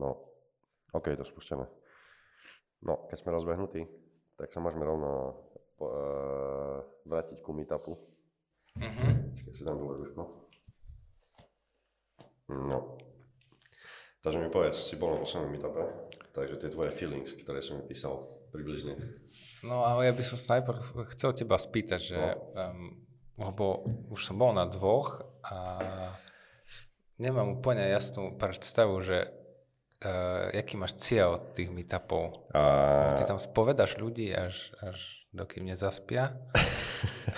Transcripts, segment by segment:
No, OK, to spustené. No, keď sme rozbehnutí, tak sa môžeme rovno po, uh, vrátiť ku meetupu. Mhm. Počkaj si tam dole. No. Takže mi povedz, si bol na poslednom meetupe, takže tie tvoje feelings, ktoré som mi písal približne. No ale ja by som sa najprv chcel teba spýtať, že um, lebo už som bol na dvoch a nemám úplne jasnú predstavu, že uh, aký máš cieľ tých meetupov. A... Ty tam spovedaš ľudí až, až dokým nezaspia.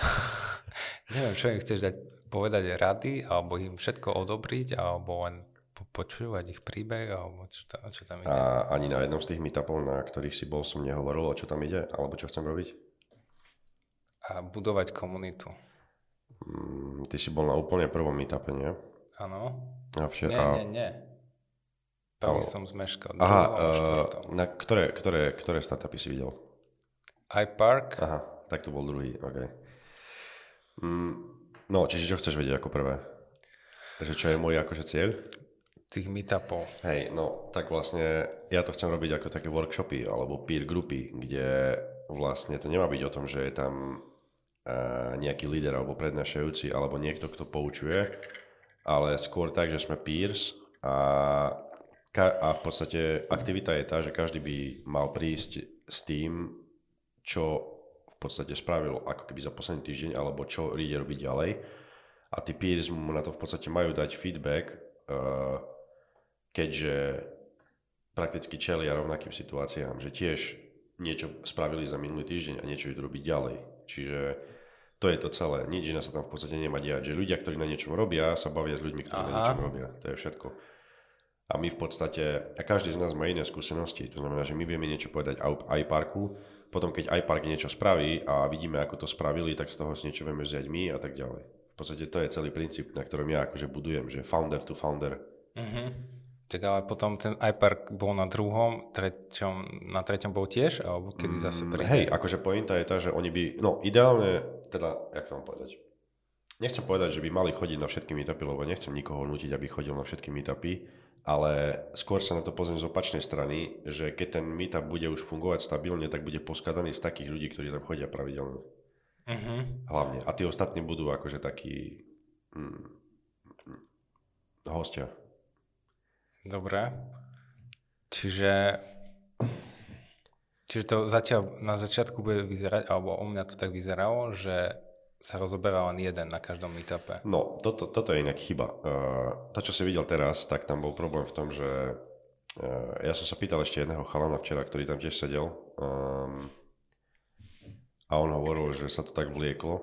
Neviem, čo im chceš dať povedať rady, alebo im všetko odobriť, alebo len po- počúvať ich príbeh, alebo čo, tam, čo tam ide. A ani na jednom z tých meetupov, na ktorých si bol, som nehovoril, o čo tam ide, alebo čo chcem robiť. A budovať komunitu. Mm, ty si bol na úplne prvom meetupe, nie? Áno. A vše, Nie, a... nie, nie. Prvý Ale- som zmeškal. Aha, uh, na ktoré, ktoré, ktoré startupy si videl? iPark, Aha, tak to bol druhý, OK. Mm, no, čiže čo chceš vedieť ako prvé? Že čo je môj akože cieľ? tých meetupov. Hej, no tak vlastne ja to chcem robiť ako také workshopy alebo peer grupy, kde vlastne to nemá byť o tom, že je tam uh, nejaký líder alebo prednášajúci alebo niekto, kto poučuje, ale skôr tak, že sme peers a, a v podstate aktivita je tá, že každý by mal prísť s tým, čo v podstate spravil ako keby za posledný týždeň alebo čo ide robiť ďalej a tí peers mu na to v podstate majú dať feedback uh, keďže prakticky čelia rovnakým situáciám, že tiež niečo spravili za minulý týždeň a niečo idú robiť ďalej. Čiže to je to celé. Nič iné sa tam v podstate nemá diať. Že ľudia, ktorí na niečom robia, sa bavia s ľuďmi, ktorí na Aha. niečom robia. To je všetko. A my v podstate, a každý z nás má iné skúsenosti, to znamená, že my vieme niečo povedať au- iParku, potom keď iPark niečo spraví a vidíme, ako to spravili, tak z toho si niečo vieme vziať my a tak ďalej. V podstate to je celý princíp, na ktorom ja akože budujem, že founder to founder. Mhm. Tak ale potom ten iPark bol na druhom, treťom, na treťom bol tiež, alebo kedy zase Mm, príde? Hej, akože pointa je tá, že oni by, no ideálne, teda, jak to mám povedať, nechcem povedať, že by mali chodiť na všetky meetupy, lebo nechcem nikoho nutiť, aby chodil na všetky meetupy, ale skôr sa na to pozriem z opačnej strany, že keď ten meetup bude už fungovať stabilne, tak bude poskladaný z takých ľudí, ktorí tam chodia pravidelne. Mhm. Hlavne. A tí ostatní budú akože takí mm, hostia. Dobre. Čiže, čiže to zatiaľ na začiatku bude vyzerať, alebo u mňa to tak vyzeralo, že sa rozoberá len jeden na každom meetupe. No, toto, toto je inak chyba. Uh, to, čo si videl teraz, tak tam bol problém v tom, že uh, ja som sa pýtal ešte jedného chalana včera, ktorý tam tiež sedel um, a on hovoril, že sa to tak vlieklo,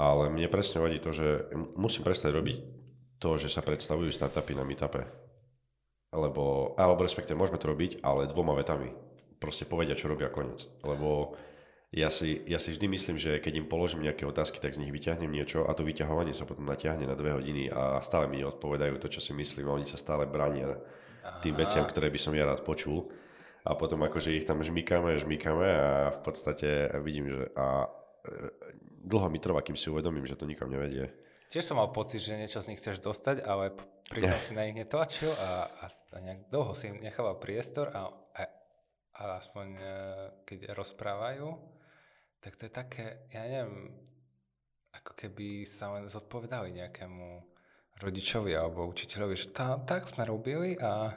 ale mne presne vadí to, že musím prestať robiť to, že sa predstavujú startupy na meetupe. Lebo, alebo respektive môžeme to robiť, ale dvoma vetami. Proste povedia, čo robia konec. Lebo ja si, ja si vždy myslím, že keď im položím nejaké otázky, tak z nich vyťahnem niečo a to vyťahovanie sa potom natiahne na dve hodiny a stále mi neodpovedajú to, čo si myslím a oni sa stále brania tým Aha. veciam, ktoré by som ja rád počul. A potom akože ich tam žmýkame, žmýkame a v podstate vidím, že a e, dlho mi trvá, kým si uvedomím, že to nikam nevedie. Tiež som mal pocit, že niečo z nich chceš dostať, ale pritom si na nich netlačil a, a, a nejak dlho si im nechával priestor a, a, a aspoň e, keď rozprávajú, tak to je také, ja neviem, ako keby sa len zodpovedali nejakému rodičovi alebo učiteľovi, že tá, tak sme robili a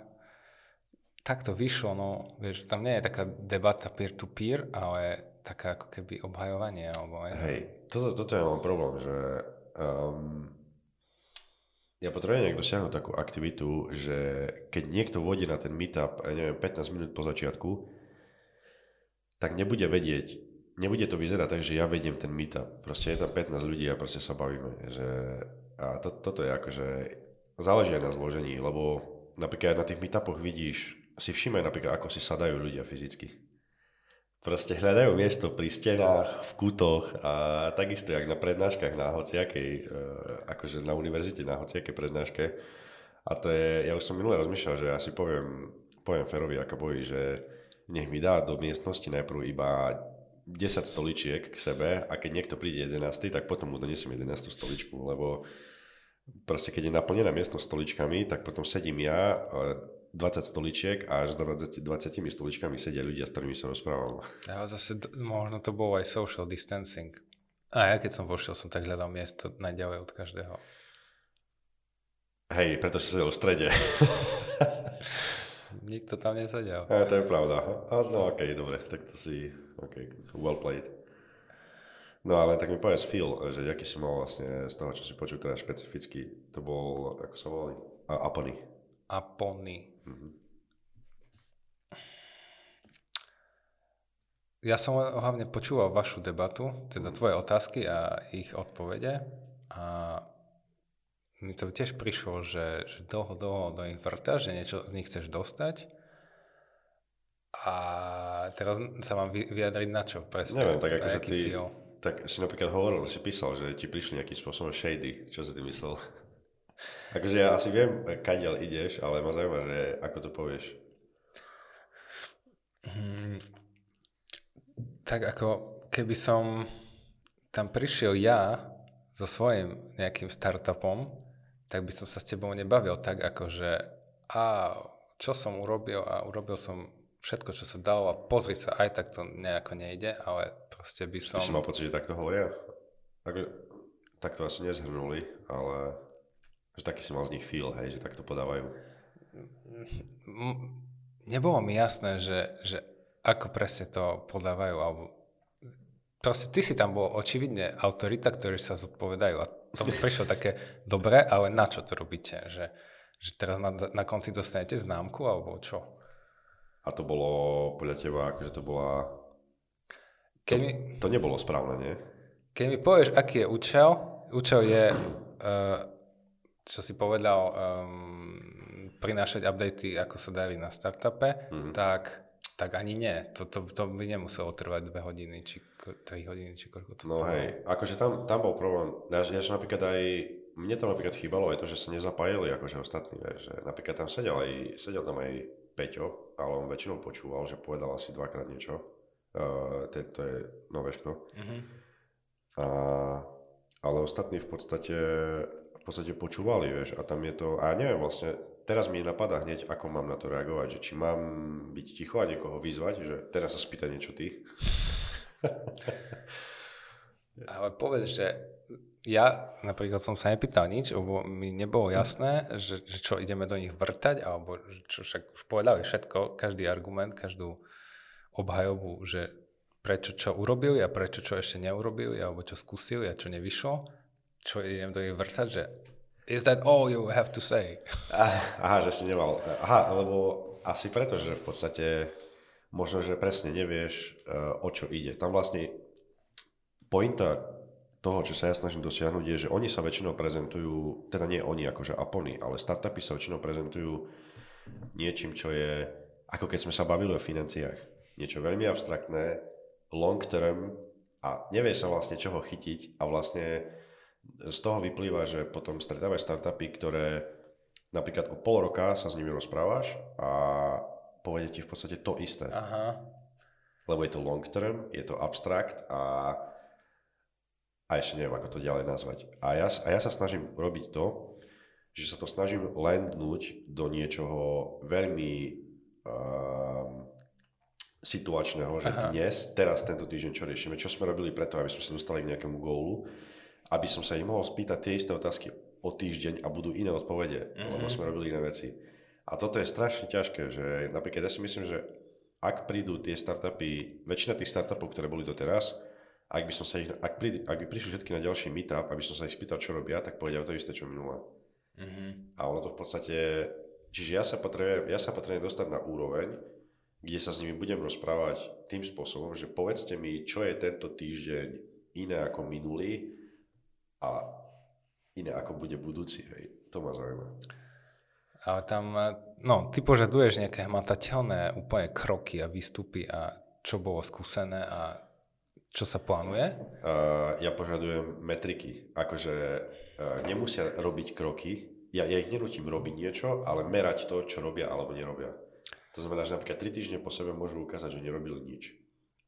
tak to vyšlo, no, vieš, tam nie je taká debata peer-to-peer, ale taká ako keby obhajovanie, alebo neviem. Hej, toto, toto je môj problém, že um, ja potrebujem nejak dosiahnuť takú aktivitu, že keď niekto vodí na ten meetup, neviem, 15 minút po začiatku, tak nebude vedieť, nebude to vyzerať tak, že ja vediem ten meetup. Proste je tam 15 ľudí a proste sa bavíme. Že, a to, toto je akože, záleží aj na zložení, lebo napríklad aj na tých meetupoch vidíš, si všimaj napríklad, ako si sadajú ľudia fyzicky. Proste hľadajú miesto pri stenách, v kútoch a takisto jak na prednáškach na hociakej, e, akože na univerzite na hociakej prednáške. A to je, ja už som minule rozmýšľal, že ja si poviem, poviem Ferovi boji, že nech mi dá do miestnosti najprv iba 10 stoličiek k sebe a keď niekto príde 11, tak potom mu donesiem 11 stoličku, lebo proste keď je naplnená miestnosť stoličkami, tak potom sedím ja, e, 20 stoličiek a až do 20, 20 stoličkami sedia ľudia, s ktorými sa rozprávam. A zase možno to bolo aj social distancing. A ja keď som vošiel, som tak hľadal miesto najďalej od každého. Hej, preto si sedel v strede. Nikto tam nesedel. A to je pravda. A, no okej, okay, dobre, tak to si, okay, well played. No ale tak mi povedz Phil, že aký si mal vlastne z toho, čo si počul teda špecificky, to bol, ako sa volali? Apony. Apony. Mm-hmm. Ja som hlavne počúval vašu debatu, teda mhm. tvoje otázky a ich odpovede a mi to tiež prišlo, že, že dlho, dlho do nich vrtáš, že niečo z nich chceš dostať a teraz sa mám vyjadriť na čo presne? Neviem, tak ako ty, feel? tak si napríklad hovoril, si písal, že ti prišli nejakým spôsobom shady, čo si ty myslel? Akože ja asi viem, kadiaľ ideš, ale ma zaujíma, že ako to povieš. Hmm, tak ako keby som tam prišiel ja so svojím nejakým startupom, tak by som sa s tebou nebavil tak ako, že a čo som urobil a urobil som všetko, čo sa dalo a pozri sa, aj tak to nejako nejde, ale proste by som... Ty si mal pocit, že takto hovoria? Tak, tak to asi nezhrnuli, ale že taký si mal z nich feel, hej, že takto podávajú. Nebolo mi jasné, že, že ako presne to podávajú, alebo proste ty si tam bol očividne autorita, ktorí sa zodpovedajú a to mi prišlo také dobre, ale na čo to robíte? Že, že teraz na, na konci dostanete známku, alebo čo? A to bolo podľa teba, akože to bola... To, mi, to nebolo správne, nie? Keď mi povieš, aký je účel, účel je uh, čo si povedal, um, prinášať updaty, ako sa darí na startupe, mm-hmm. tak, tak ani nie. To, to, to by nemuselo trvať dve hodiny, či 3 hodiny, či koľko to No trvalo. hej, akože tam, tam bol problém. Ja, ja že napríklad aj, mne tam napríklad chýbalo aj to, že sa nezapájali akože ostatní, že napríklad tam sedel aj, sedel tam aj Peťo, ale on väčšinou počúval, že povedal asi dvakrát niečo. Uh, to, je Noveško. Mm-hmm. A, ale ostatní v podstate v podstate počúvali, vieš, a tam je to, a neviem vlastne, teraz mi napadá hneď, ako mám na to reagovať, že či mám byť ticho a niekoho vyzvať, že teraz sa spýta niečo ty. Ale povedz, že ja napríklad som sa nepýtal nič, lebo mi nebolo jasné, že, že čo ideme do nich vrtať, alebo čo však už povedali všetko, každý argument, každú obhajobu, že prečo čo urobili a prečo čo ešte neurobili, alebo čo skúsili a čo nevyšlo čo idem do jej vrtať, že is that all you have to say? Aha, že si nemal. Aha, lebo asi preto, že v podstate možno, že presne nevieš, uh, o čo ide. Tam vlastne pointa toho, čo sa ja snažím dosiahnuť, je, že oni sa väčšinou prezentujú, teda nie oni akože Apony, ale startupy sa väčšinou prezentujú niečím, čo je, ako keď sme sa bavili o financiách. Niečo veľmi abstraktné, long term a nevie sa vlastne čoho chytiť a vlastne z toho vyplýva, že potom stretávaš startupy, ktoré napríklad o pol roka sa s nimi rozprávaš a povedia ti v podstate to isté. Aha. Lebo je to long term, je to abstrakt a, a ešte neviem, ako to ďalej nazvať. A ja, a ja sa snažím robiť to, že sa to snažím landnúť do niečoho veľmi um, situačného, že Aha. dnes, teraz, tento týždeň, čo riešime, čo sme robili preto, aby sme sa dostali k nejakému gólu aby som sa ich mohol spýtať tie isté otázky o týždeň a budú iné odpovede, mm-hmm. lebo sme robili iné veci. A toto je strašne ťažké, že napríklad ja si myslím, že ak prídu tie startupy, väčšina tých startupov, ktoré boli doteraz, ak by, som sa ich, ak, prídi, ak by prišli všetky na ďalší meetup, aby som sa ich spýtal, čo robia, tak povedia to isté, čo minulé. Mm-hmm. A ono to v podstate, čiže ja sa, potrebujem, ja sa potrebujem dostať na úroveň, kde sa s nimi budem rozprávať tým spôsobom, že povedzte mi, čo je tento týždeň iné ako minulý, a iné ako bude budúci. Hej. To ma zaujíma. Ale tam, no, ty požaduješ nejaké hmatateľné úplne kroky a výstupy a čo bolo skúsené a čo sa plánuje? Uh, ja požadujem metriky. Akože uh, nemusia robiť kroky. Ja, ja ich nenutím robiť niečo, ale merať to, čo robia alebo nerobia. To znamená, že napríklad 3 týždne po sebe môžu ukázať, že nerobili nič.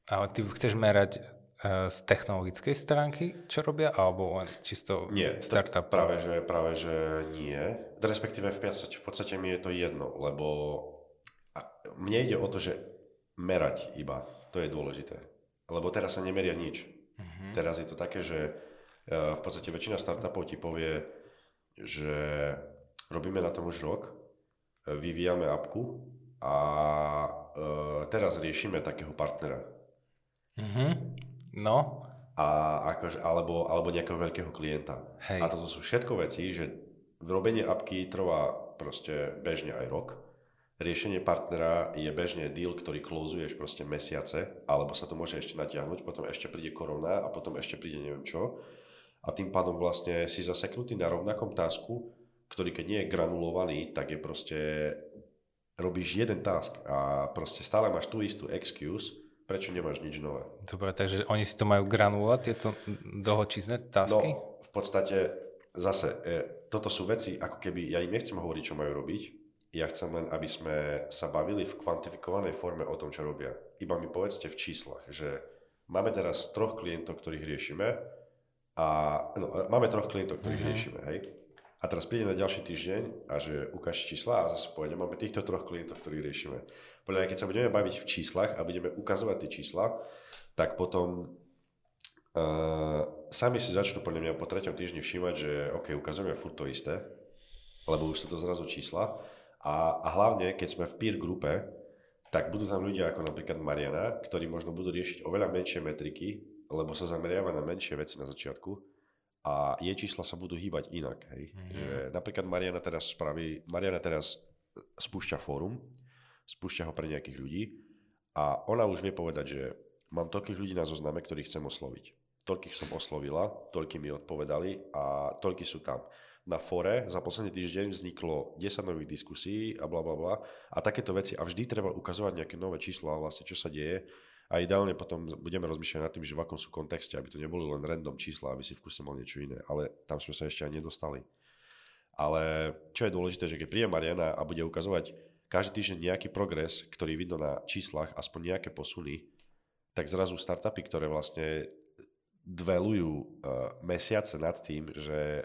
Ale ty chceš merať uh, z technologickej stránky, čo robia, alebo len čisto Nie, startup? Práve že, práve, že nie. Respektíve v podstate, v podstate mi je to jedno, lebo mne ide o to, že merať iba, to je dôležité. Lebo teraz sa nemeria nič. Uh-huh. Teraz je to také, že uh, v podstate väčšina startupov ti povie, že robíme na tom už rok, vyvíjame apku a uh, teraz riešime takého partnera. Uh-huh. No. A akože, alebo, alebo nejakého veľkého klienta. Hej. A toto sú všetko veci, že robenie apky trvá proste bežne aj rok. Riešenie partnera je bežne deal, ktorý closuješ proste mesiace, alebo sa to môže ešte natiahnuť, potom ešte príde korona a potom ešte príde neviem čo. A tým pádom vlastne si zaseknutý na rovnakom tasku, ktorý keď nie je granulovaný, tak je proste robíš jeden task a proste stále máš tú istú excuse, prečo nemáš nič nové. Dobre, takže oni si to majú granulovať, tieto dlhočízne tasky? No, v podstate zase, e, toto sú veci, ako keby, ja im nechcem hovoriť, čo majú robiť, ja chcem len, aby sme sa bavili v kvantifikovanej forme o tom, čo robia. Iba mi povedzte v číslach, že máme teraz troch klientov, ktorých riešime a no, máme troch klientov, ktorých uh-huh. riešime, hej? A teraz príde na ďalší týždeň a že ukáž čísla a zase povedem, máme týchto troch klientov, ktorých riešime. Podľa mňa, keď sa budeme baviť v číslach a budeme ukazovať tie čísla, tak potom uh, sami si začnú podľa mňa po treťom týždni všímať, že OK, ukazujeme furt to isté, lebo už sú to zrazu čísla. A, a hlavne, keď sme v peer grupe, tak budú tam ľudia ako napríklad Mariana, ktorí možno budú riešiť oveľa menšie metriky, lebo sa zameriava na menšie veci na začiatku a jej čísla sa budú hýbať inak. Hej. Mm-hmm. Že napríklad Mariana teraz spraví, Mariana teraz spúšťa fórum, spúšťa ho pre nejakých ľudí a ona už vie povedať, že mám toľkých ľudí na zozname, ktorých chcem osloviť. Toľkých som oslovila, toľky mi odpovedali a toľky sú tam. Na fore za posledný týždeň vzniklo 10 nových diskusí a bla bla bla a takéto veci a vždy treba ukazovať nejaké nové čísla vlastne čo sa deje a ideálne potom budeme rozmýšľať nad tým, že v akom sú kontexte, aby to neboli len random čísla, aby si v kuse mal niečo iné. Ale tam sme sa ešte ani nedostali. Ale čo je dôležité, že keď príde Mariana a bude ukazovať každý týždeň nejaký progres, ktorý vidno na číslach, aspoň nejaké posuny, tak zrazu startupy, ktoré vlastne dvelujú uh, mesiace nad tým, že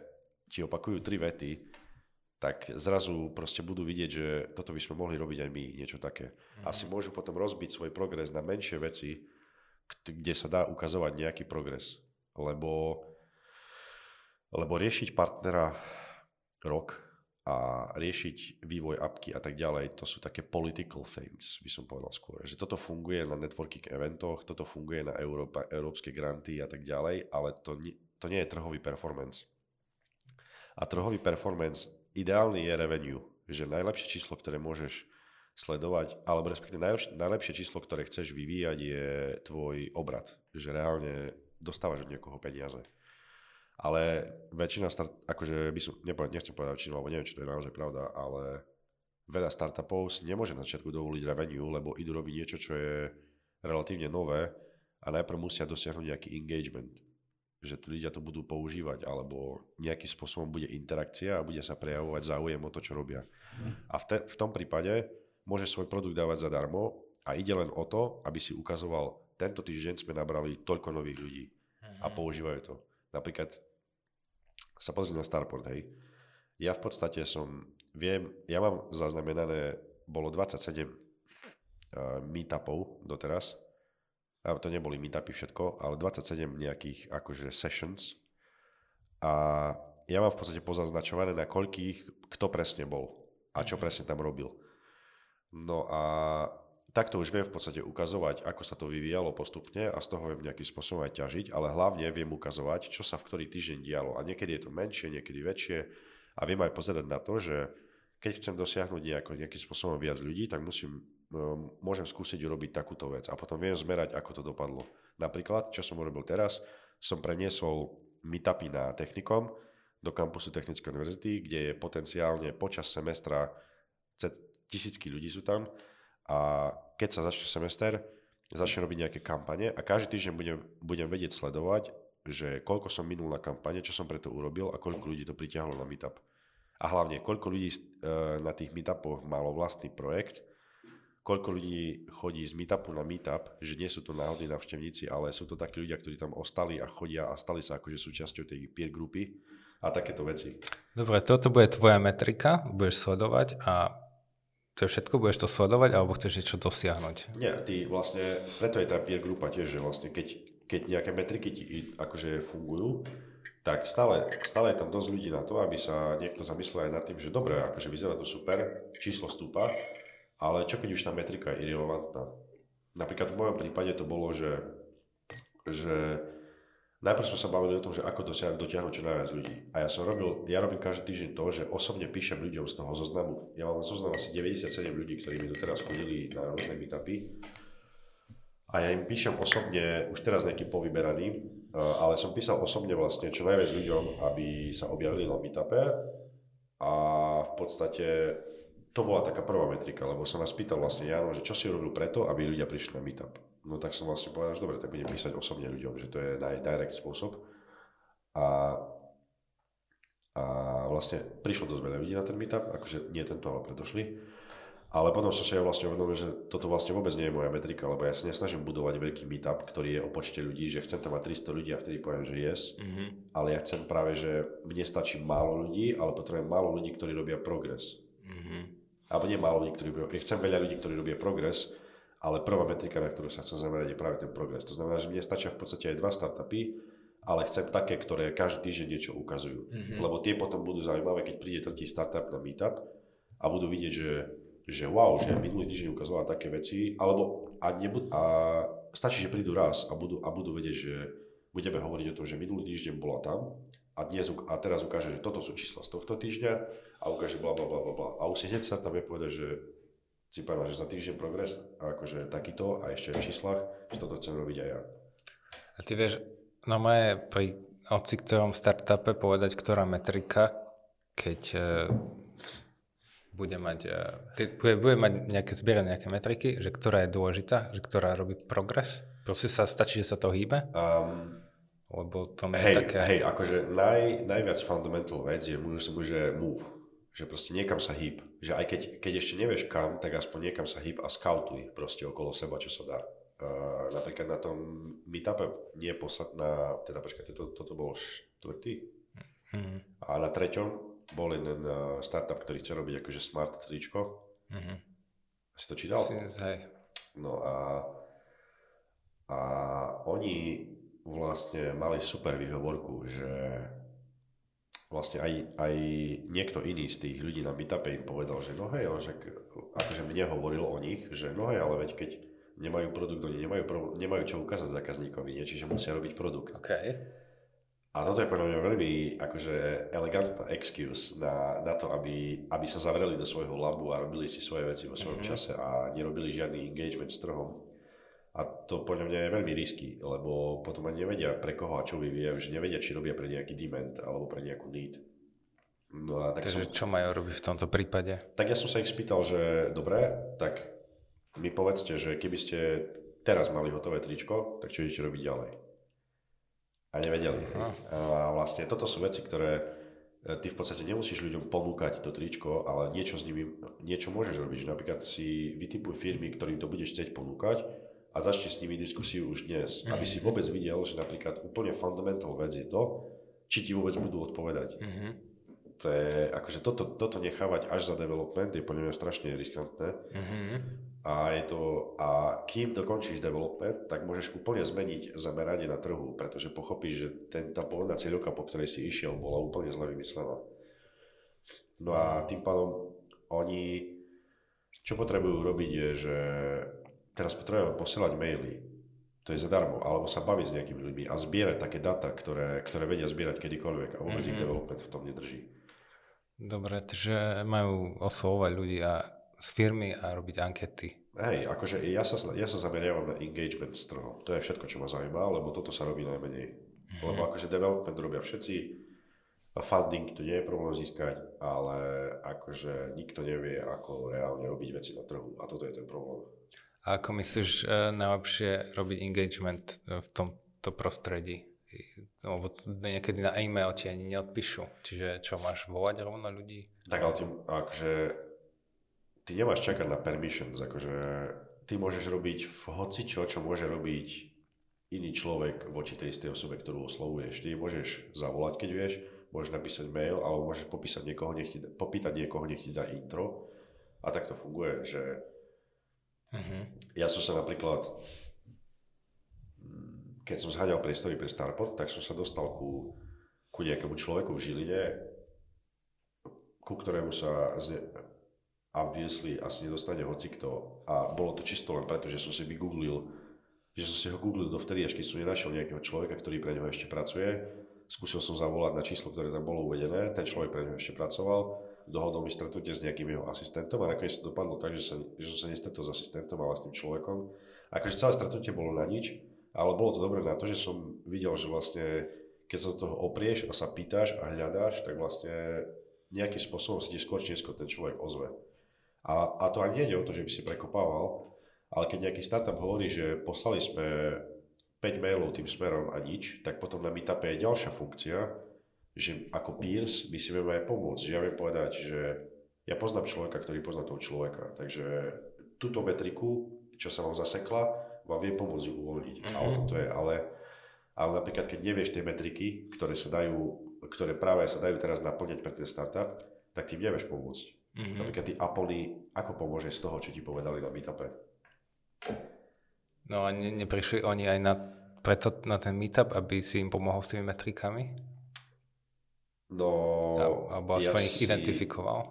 ti opakujú tri vety, tak zrazu proste budú vidieť, že toto by sme mohli robiť aj my, niečo také. Mm. Asi môžu potom rozbiť svoj progres na menšie veci, kde sa dá ukazovať nejaký progres. Lebo, lebo riešiť partnera rok a riešiť vývoj apky a tak ďalej, to sú také political things, by som povedal skôr. Že toto funguje na networking eventoch, toto funguje na Európa, európske granty a tak ďalej, ale to, to nie je trhový performance. A trhový performance ideálny je revenue, že najlepšie číslo, ktoré môžeš sledovať, alebo respektíve najlepšie, číslo, ktoré chceš vyvíjať je tvoj obrad, že reálne dostávaš od niekoho peniaze. Ale väčšina start, akože by som, nepovedal, nechcem povedať väčšinu, lebo neviem, či to je naozaj pravda, ale veľa startupov si nemôže na začiatku dovoliť revenue, lebo idú robiť niečo, čo je relatívne nové a najprv musia dosiahnuť nejaký engagement že tu ľudia to budú používať, alebo nejakým spôsobom bude interakcia a bude sa prejavovať záujem o to, čo robia. A v, te, v tom prípade môže svoj produkt dávať zadarmo a ide len o to, aby si ukazoval, tento týždeň sme nabrali toľko nových ľudí a mhm. používajú to. Napríklad sa pozrieť na Starport, hej. Ja v podstate som, viem, ja mám zaznamenané, bolo 27 uh, meetupov doteraz, a to neboli meetupy všetko, ale 27 nejakých akože sessions a ja mám v podstate pozaznačované na koľkých kto presne bol a čo mhm. presne tam robil. No a takto už viem v podstate ukazovať, ako sa to vyvíjalo postupne a z toho viem nejakým spôsobom aj ťažiť, ale hlavne viem ukazovať, čo sa v ktorý týždeň dialo. A niekedy je to menšie, niekedy väčšie a viem aj pozerať na to, že keď chcem dosiahnuť nejako, nejakým spôsobom viac ľudí, tak musím môžem skúsiť urobiť takúto vec a potom viem zmerať, ako to dopadlo. Napríklad, čo som urobil teraz, som preniesol meetupy na technikom do kampusu Technickej univerzity, kde je potenciálne počas semestra tisícky ľudí sú tam a keď sa začne semester, začne robiť nejaké kampane a každý týždeň budem, budem vedieť sledovať, že koľko som minul na kampane, čo som preto urobil a koľko ľudí to pritiahlo na meetup. A hlavne, koľko ľudí e, na tých meetupoch malo vlastný projekt koľko ľudí chodí z meetupu na meetup, že nie sú to náhodní navštevníci, ale sú to takí ľudia, ktorí tam ostali a chodia a stali sa akože súčasťou tej peer grupy a takéto veci. Dobre, toto bude tvoja metrika, budeš sledovať a to je všetko, budeš to sledovať alebo chceš niečo dosiahnuť? Nie, ty vlastne, preto je tá peer grupa tiež, že vlastne keď, keď nejaké metriky ti akože fungujú, tak stále, stále je tam dosť ľudí na to, aby sa niekto zamyslel aj nad tým, že dobre, akože vyzerá to super, číslo stúpa, ale čo keď už tá metrika je irrelevantná? Napríklad v mojom prípade to bolo, že, že najprv sme sa bavili o tom, že ako dosiahnuť, dotiahnuť čo najviac ľudí. A ja som robil, ja robím každý týždeň to, že osobne píšem ľuďom z toho zoznamu. Ja mám zoznam asi 97 ľudí, ktorí mi doteraz chodili na rôzne meetupy. A ja im píšem osobne, už teraz nejaký povyberaný, Eh, ale som písal osobne vlastne čo najviac ľuďom, aby sa objavili na meetupe a v podstate to bola taká prvá metrika, lebo som vás pýtal vlastne Jano, že čo si robil preto, aby ľudia prišli na meetup. No tak som vlastne povedal, že dobre, tak budem písať osobne ľuďom, že to je najdirect spôsob. A, a vlastne prišlo dosť veľa ľudí na ten meetup, akože nie tento, ale predošli. Ale potom som si ja vlastne uvedomil, že toto vlastne vôbec nie je moja metrika, lebo ja sa nesnažím budovať veľký meetup, ktorý je o počte ľudí, že chcem tam mať 300 ľudí a vtedy poviem, že yes. Mm-hmm. Ale ja chcem práve, že mne stačí málo ľudí, ale potrebujem málo ľudí, ktorí robia progres. Mm-hmm. Alebo nie málo ľudí, ktorí robia, ja chcem veľa ľudí, ktorí robia progres, ale prvá metrika, na ktorú sa chcem zamerať, je práve ten progres. To znamená, že mne stačia v podstate aj dva startupy, ale chcem také, ktoré každý týždeň niečo ukazujú. Mm-hmm. Lebo tie potom budú zaujímavé, keď príde tretí startup na meetup a budú vidieť, že že wow, že minulý týždeň ukazovala také veci, alebo a, nebud- a stačí, že prídu raz a budú, a budú vedieť, že budeme hovoriť o tom, že minulý týždeň bola tam a, dnes, a teraz ukáže, že toto sú čísla z tohto týždňa a ukáže bla bla bla bla bla. A už si hneď sa tam vie povedať, že si že za týždeň progres a akože takýto a ešte v číslach, že toto chcem robiť aj ja. A ty vieš, no moje pri hoci ktorom startupe povedať, ktorá metrika, keď bude mať, e, keď bude, bude mať nejaké zbierať nejaké metriky, že ktorá je dôležitá, že ktorá robí progres? Proste sa stačí, že sa to hýbe? Um, Lebo to je hej, také... Hej, akože naj, najviac fundamental vec je, môže že move. Že proste niekam sa hýb. Že aj keď, keď ešte nevieš kam, tak aspoň niekam sa hýb a skautuj proste okolo seba, čo sa dá. Uh, napríklad na tom meetupe nie posledná, teda počkajte, to, toto bol štvrtý. Mm-hmm. A na treťom bol jeden uh, startup, ktorý chce robiť akože smart tričko. Mm-hmm. Si to čítal? hej. No a, a oni vlastne mali super výhovorku, že vlastne aj, aj niekto iný z tých ľudí na meetupe im povedal, že no hej, ale že akože mne hovoril o nich, že no hej, ale veď keď nemajú produkt, oni nemajú, nemajú čo ukázať zákazníkovi, nie? čiže musia robiť produkt. Okay. A toto je podľa mňa veľmi akože elegantná excuse na, na to, aby, aby sa zavreli do svojho labu a robili si svoje veci vo svojom mm-hmm. čase a nerobili žiadny engagement s trhom. A to podľa mňa je veľmi risky, lebo potom ani nevedia pre koho a čo vyvíjajú, že nevedia, či robia pre nejaký demand alebo pre nejakú need. No a tak Takže som, čo majú robiť v tomto prípade? Tak ja som sa ich spýtal, že dobre, tak mi povedzte, že keby ste teraz mali hotové tričko, tak čo idete robiť ďalej? a nevedeli. A vlastne toto sú veci, ktoré e, ty v podstate nemusíš ľuďom ponúkať to tričko, ale niečo s nimi, niečo môžeš robiť. Že napríklad si vytipuj firmy, ktorým to budeš chcieť ponúkať a začni s nimi diskusiu už dnes. Mm-hmm. Aby si vôbec videl, že napríklad úplne fundamental vec je to, či ti vôbec budú odpovedať. Mm-hmm. To je, akože toto, toto nechávať až za development je podľa mňa strašne riskantné. Mm-hmm a, je to, a kým dokončíš development, tak môžeš úplne zmeniť zameranie na trhu, pretože pochopíš, že ten, tá pôvodná cieľovka, po ktorej si išiel, bola úplne zle vymyslená. No a tým pádom oni, čo potrebujú robiť je, že teraz potrebujú posielať maily, to je zadarmo, alebo sa baviť s nejakými ľuďmi a zbierať také data, ktoré, ktoré vedia zbierať kedykoľvek a vôbec mm-hmm. ich mhm. development v tom nedrží. Dobre, takže majú oslovovať ľudí a z firmy a robiť ankety. Hej, akože ja sa, ja sa zameriavam na engagement s trhom. To je všetko, čo ma zaujíma, lebo toto sa robí najmenej. Mm-hmm. Lebo akože development robia všetci, funding tu nie je problém získať, ale akože nikto nevie, ako reálne robiť veci na trhu a toto je ten problém. A ako myslíš uh, najlepšie robiť engagement v tomto prostredí? Lebo niekedy na e-mail ti ani neodpíšu. Čiže čo, máš volať rovno ľudí? Tak ale tým, akože ty nemáš čakať na permissions, akože ty môžeš robiť v hoci čo, čo môže robiť iný človek voči tej istej osobe, ktorú oslovuješ. Ty môžeš zavolať, keď vieš, môžeš napísať mail, alebo môžeš popísať niekoho, nech ti, popýtať niekoho, nech ti dá intro. A tak to funguje, že uh-huh. ja som sa napríklad, mm, keď som zháňal priestory pre Starport, tak som sa dostal ku, ku nejakému človeku v Žiline, ku ktorému sa zne, obviously asi nedostane hocikto. A bolo to čisto len preto, že som si vygooglil, že som si ho googlil dovtedy, až keď som nenašiel nejakého človeka, ktorý pre neho ešte pracuje Skúsil som zavolať na číslo, ktoré tam bolo uvedené, ten človek pre neho ešte pracoval, dohodol mi stretnutie s nejakým jeho asistentom a nakoniec to dopadlo tak, že, sa, že som sa nestretol s asistentom, ale s tým človekom. Akože celé stretnutie bolo na nič, ale bolo to dobré na to, že som videl, že vlastne keď sa do toho oprieš a sa pýtaš a hľadáš, tak vlastne nejakým spôsobom si ti skôr či ten človek ozve. A, a to ani nie je o to, že by si prekopával, ale keď nejaký startup hovorí, že poslali sme 5 mailov tým smerom a nič, tak potom na meetupe je ďalšia funkcia, že ako peers my si vieme aj pomôcť. Že ja viem povedať, že ja poznám človeka, ktorý pozná toho človeka. Takže túto metriku, čo sa vám zasekla, vám viem pomôcť ju uvoľniť. Mm-hmm. A o tom to je. Ale, ale napríklad, keď nevieš tie metriky, ktoré sa dajú, ktoré práve sa dajú teraz naplňať pre ten startup, tak tým nevieš pomôcť. Mm-hmm. Napríklad tí Apony, ako pomôže z toho, čo ti povedali na meetupe? No a ne, neprišli oni aj na, preto na ten meetup, aby si im pomohol s tými metrikami? No, alebo aspoň ja ich si... identifikoval?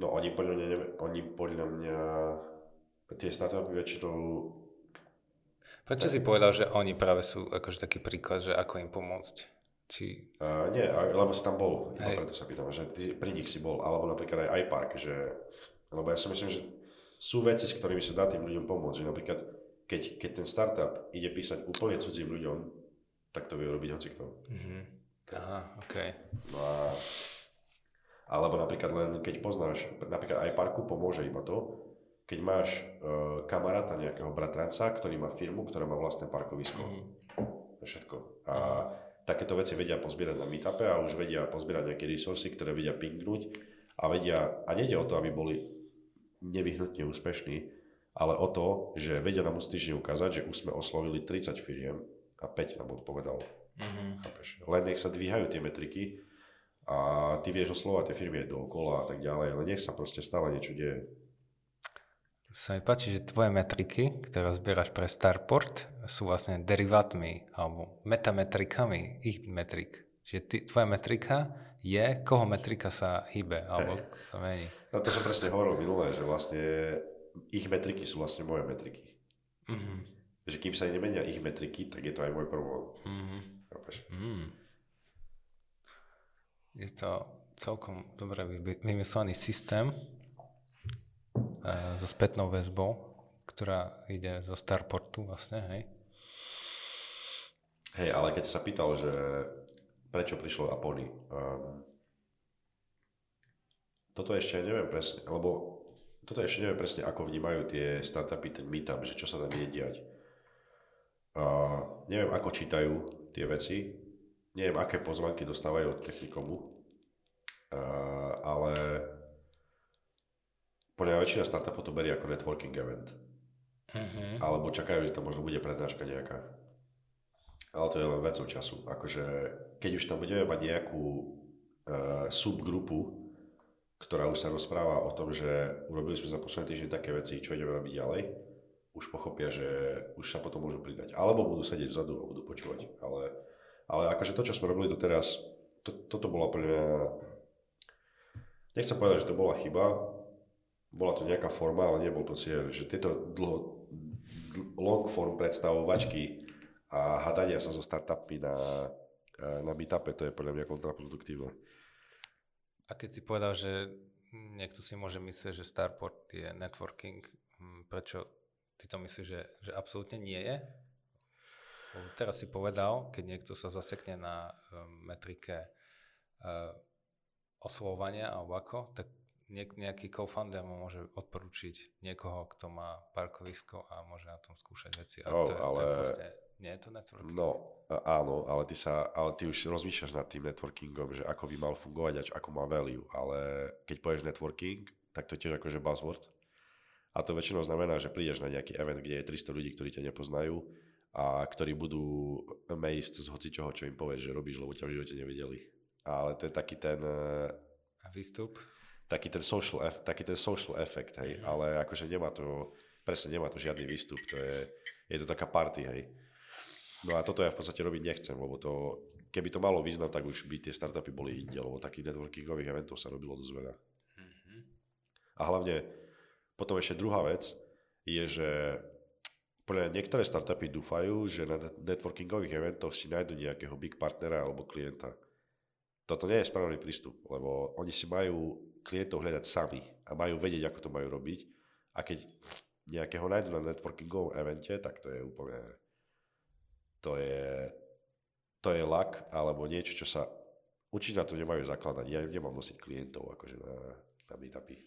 No oni podľa mňa, oni podľa mňa tie startupy väčšinou Prečo si povedal, že oni práve sú akože taký príklad, že ako im pomôcť? Či... Uh, nie, lebo si tam bol, iba preto sa pýtam, že ty pri nich si bol, alebo napríklad aj iPark, že, lebo ja si myslím, že sú veci, s ktorými sa dá tým ľuďom pomôcť, že napríklad keď, keď ten startup ide písať úplne cudzím ľuďom, tak to vie robiť hocikto. Mm-hmm. Aha, OK. No a, alebo napríklad len keď poznáš, napríklad aj parku pomôže iba to, keď máš uh, kamaráta nejakého bratranca, ktorý má firmu, ktorá má vlastné parkovisko. Mm. Všetko. A takéto veci vedia pozbierať na meetupe a už vedia pozbierať nejaké resursy, ktoré vedia pingnúť a vedia, a nejde o to, aby boli nevyhnutne úspešní, ale o to, že vedia nám týždeň ukázať, že už sme oslovili 30 firiem a 5 nám odpovedalo. Mm-hmm. Len nech sa dvíhajú tie metriky a ty vieš oslovať tie firmy aj dookola a tak ďalej, ale nech sa proste stále niečo deje. Sa mi páči, že tvoje metriky, ktoré zbieraš pre Starport, sú vlastne derivátmi alebo metametrikami ich metrik. Čiže ty, tvoja metrika je, koho metrika sa hýbe alebo hey. sa mení. No to som presne hovoril minulé, že vlastne ich metriky sú vlastne moje metriky. Mm-hmm. Že kým sa nemenia ich metriky, tak je to aj môj problém. Mm-hmm. Mm. Je to celkom dobre vymyslený systém e, so spätnou väzbou, ktorá ide zo Starportu vlastne, hej? Hej, ale keď sa pýtal, že prečo prišlo Apony, um, toto ešte neviem presne, lebo toto ešte neviem presne, ako vnímajú tie startupy, ten meetup, že čo sa tam ide diať. Uh, neviem, ako čítajú tie veci, neviem, aké pozvanky dostávajú od technikomu, uh, ale podľa väčšina startupov to berie ako networking event. Uh-huh. Alebo čakajú, že tam možno bude prednáška nejaká. Ale to je len vecou času. Akože, keď už tam budeme mať nejakú uh, subgrupu ktorá už sa rozpráva o tom, že urobili sme za posledný týždeň také veci, čo ideme robiť ďalej, už pochopia, že už sa potom môžu pridať. Alebo budú sedieť vzadu a budú počúvať. Ale, ale akože to, čo sme robili doteraz, to, toto bola pre mňa... Nechcem povedať, že to bola chyba, bola to nejaká forma, ale nebol to cieľ. Že tieto dlho, long form predstavovačky a hadania sa so startupmi na, na meetupe, to je podľa mňa kontraproduktívne. A keď si povedal, že niekto si môže myslieť, že Starport je networking, hm, prečo ty to myslíš, že, že absolútne nie je? Teraz si povedal, keď niekto sa zasekne na um, metrike uh, oslovania alebo ako, tak niek- nejaký co-founder mu môže odporučiť niekoho, kto má parkovisko a môže na tom skúšať veci. A oh, to, ale... to je proste nie je to networking? No, áno, ale ty, sa, ale ty už rozmýšľaš nad tým networkingom, že ako by mal fungovať a ako má value, ale keď povieš networking, tak to je tiež akože buzzword. A to väčšinou znamená, že prídeš na nejaký event, kde je 300 ľudí, ktorí ťa nepoznajú a ktorí budú amazed z hocičoho, čo im povieš, že robíš, lebo ťa v živote nevideli. Ale to je taký ten... A výstup? Taký ten social, taký ten social effect, hej. Mm-hmm. Ale akože nemá to, presne nemá to žiadny výstup. To je, je to taká party, hej. No a toto ja v podstate robiť nechcem, lebo to, keby to malo význam, tak už by tie startupy boli inde, lebo takých networkingových eventov sa robilo dosť veľa. Mm-hmm. A hlavne potom ešte druhá vec je, že podľa niektoré startupy dúfajú, že na networkingových eventoch si nájdu nejakého big partnera alebo klienta. Toto nie je správny prístup, lebo oni si majú klientov hľadať sami a majú vedieť, ako to majú robiť. A keď nejakého nájdu na networkingovom evente, tak to je úplne... To je, to je lak alebo niečo, čo sa... Určite na to nemajú zakladať. Ja nemám nosiť klientov akože na, na meetupy.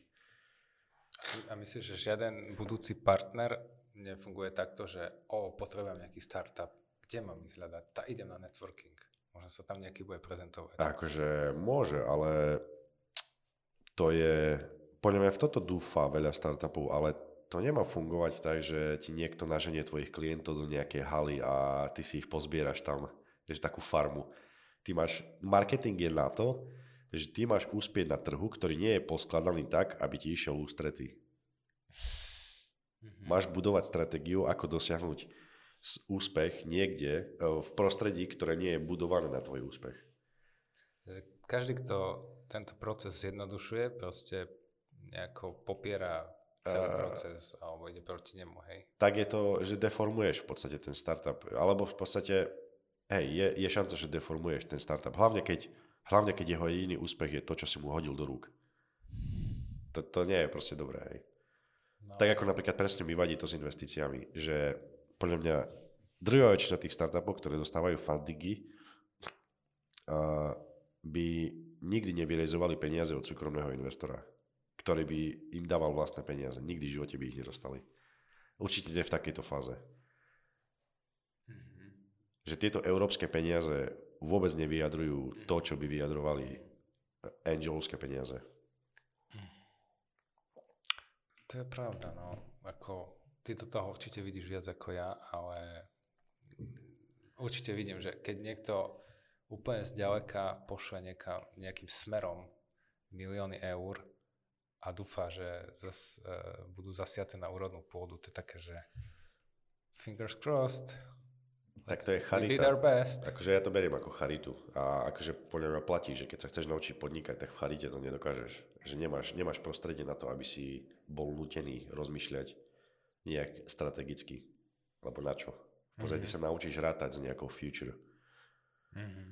A myslíš, že žiaden budúci partner nefunguje takto, že o, potrebujem nejaký startup, kde mám ísť hľadať? Tá idem na networking. Možno sa tam nejaký bude prezentovať. Akože môže, ale to je, podľa mňa v toto dúfa veľa startupov, ale to nemá fungovať tak, že ti niekto naženie tvojich klientov do nejakej haly a ty si ich pozbieraš tam, vieš, takú farmu. Ty máš, marketing je na to, že ty máš úspieť na trhu, ktorý nie je poskladaný tak, aby ti išiel ústretý. Mm-hmm. Máš budovať stratégiu, ako dosiahnuť úspech niekde e, v prostredí, ktoré nie je budované na tvoj úspech. Každý, kto tento proces zjednodušuje, proste nejako popiera celý uh, proces alebo ide proti nemu, hej? Tak je to, že deformuješ v podstate ten startup, alebo v podstate, hej, je, je šanca, že deformuješ ten startup. Hlavne keď Hlavne, keď jeho jediný úspech je to, čo si mu hodil do rúk. To, to nie je proste dobré. Hej. No. Tak ako napríklad presne mi vadí to s investíciami, že podľa mňa druhá väčšina tých startupov, ktoré dostávajú fundingy, uh, by nikdy nevyrezovali peniaze od súkromného investora, ktorý by im dával vlastné peniaze. Nikdy v živote by ich nedostali. Určite nie v takejto fáze. Mm-hmm. Že tieto európske peniaze vôbec nevyjadrujú to, čo by vyjadrovali angelovské peniaze. To je pravda, no. Ako, ty do toho určite vidíš viac ako ja, ale určite vidím, že keď niekto úplne zďaleka pošle nieka, nejakým smerom milióny eur a dúfa, že zas, uh, budú zasiate na úrodnú pôdu, to je také, že fingers crossed, tak to je charita. We did our best. Akože ja to beriem ako charitu. A akože podľa mňa platí, že keď sa chceš naučiť podnikať, tak v charite to nedokážeš. Že nemáš, nemáš prostredie na to, aby si bol nutený rozmýšľať nejak strategicky. Lebo na čo? Pozaj, mm-hmm. ty sa naučíš rátať s nejakou future. Mm-hmm.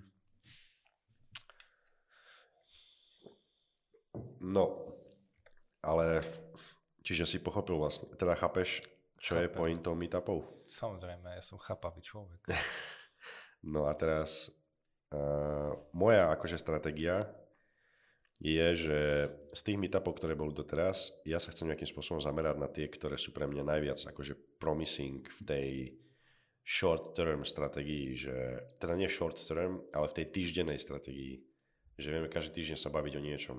No, ale čiže si pochopil vlastne, teda chápeš, čo Chápem. je pointou meetupov? Samozrejme, ja som chápavý človek. no a teraz uh, moja akože stratégia je, že z tých meetupov, ktoré boli doteraz, ja sa chcem nejakým spôsobom zamerať na tie, ktoré sú pre mňa najviac akože promising v tej short term stratégii, že teda nie short term, ale v tej týždennej stratégii, že vieme každý týždeň sa baviť o niečom.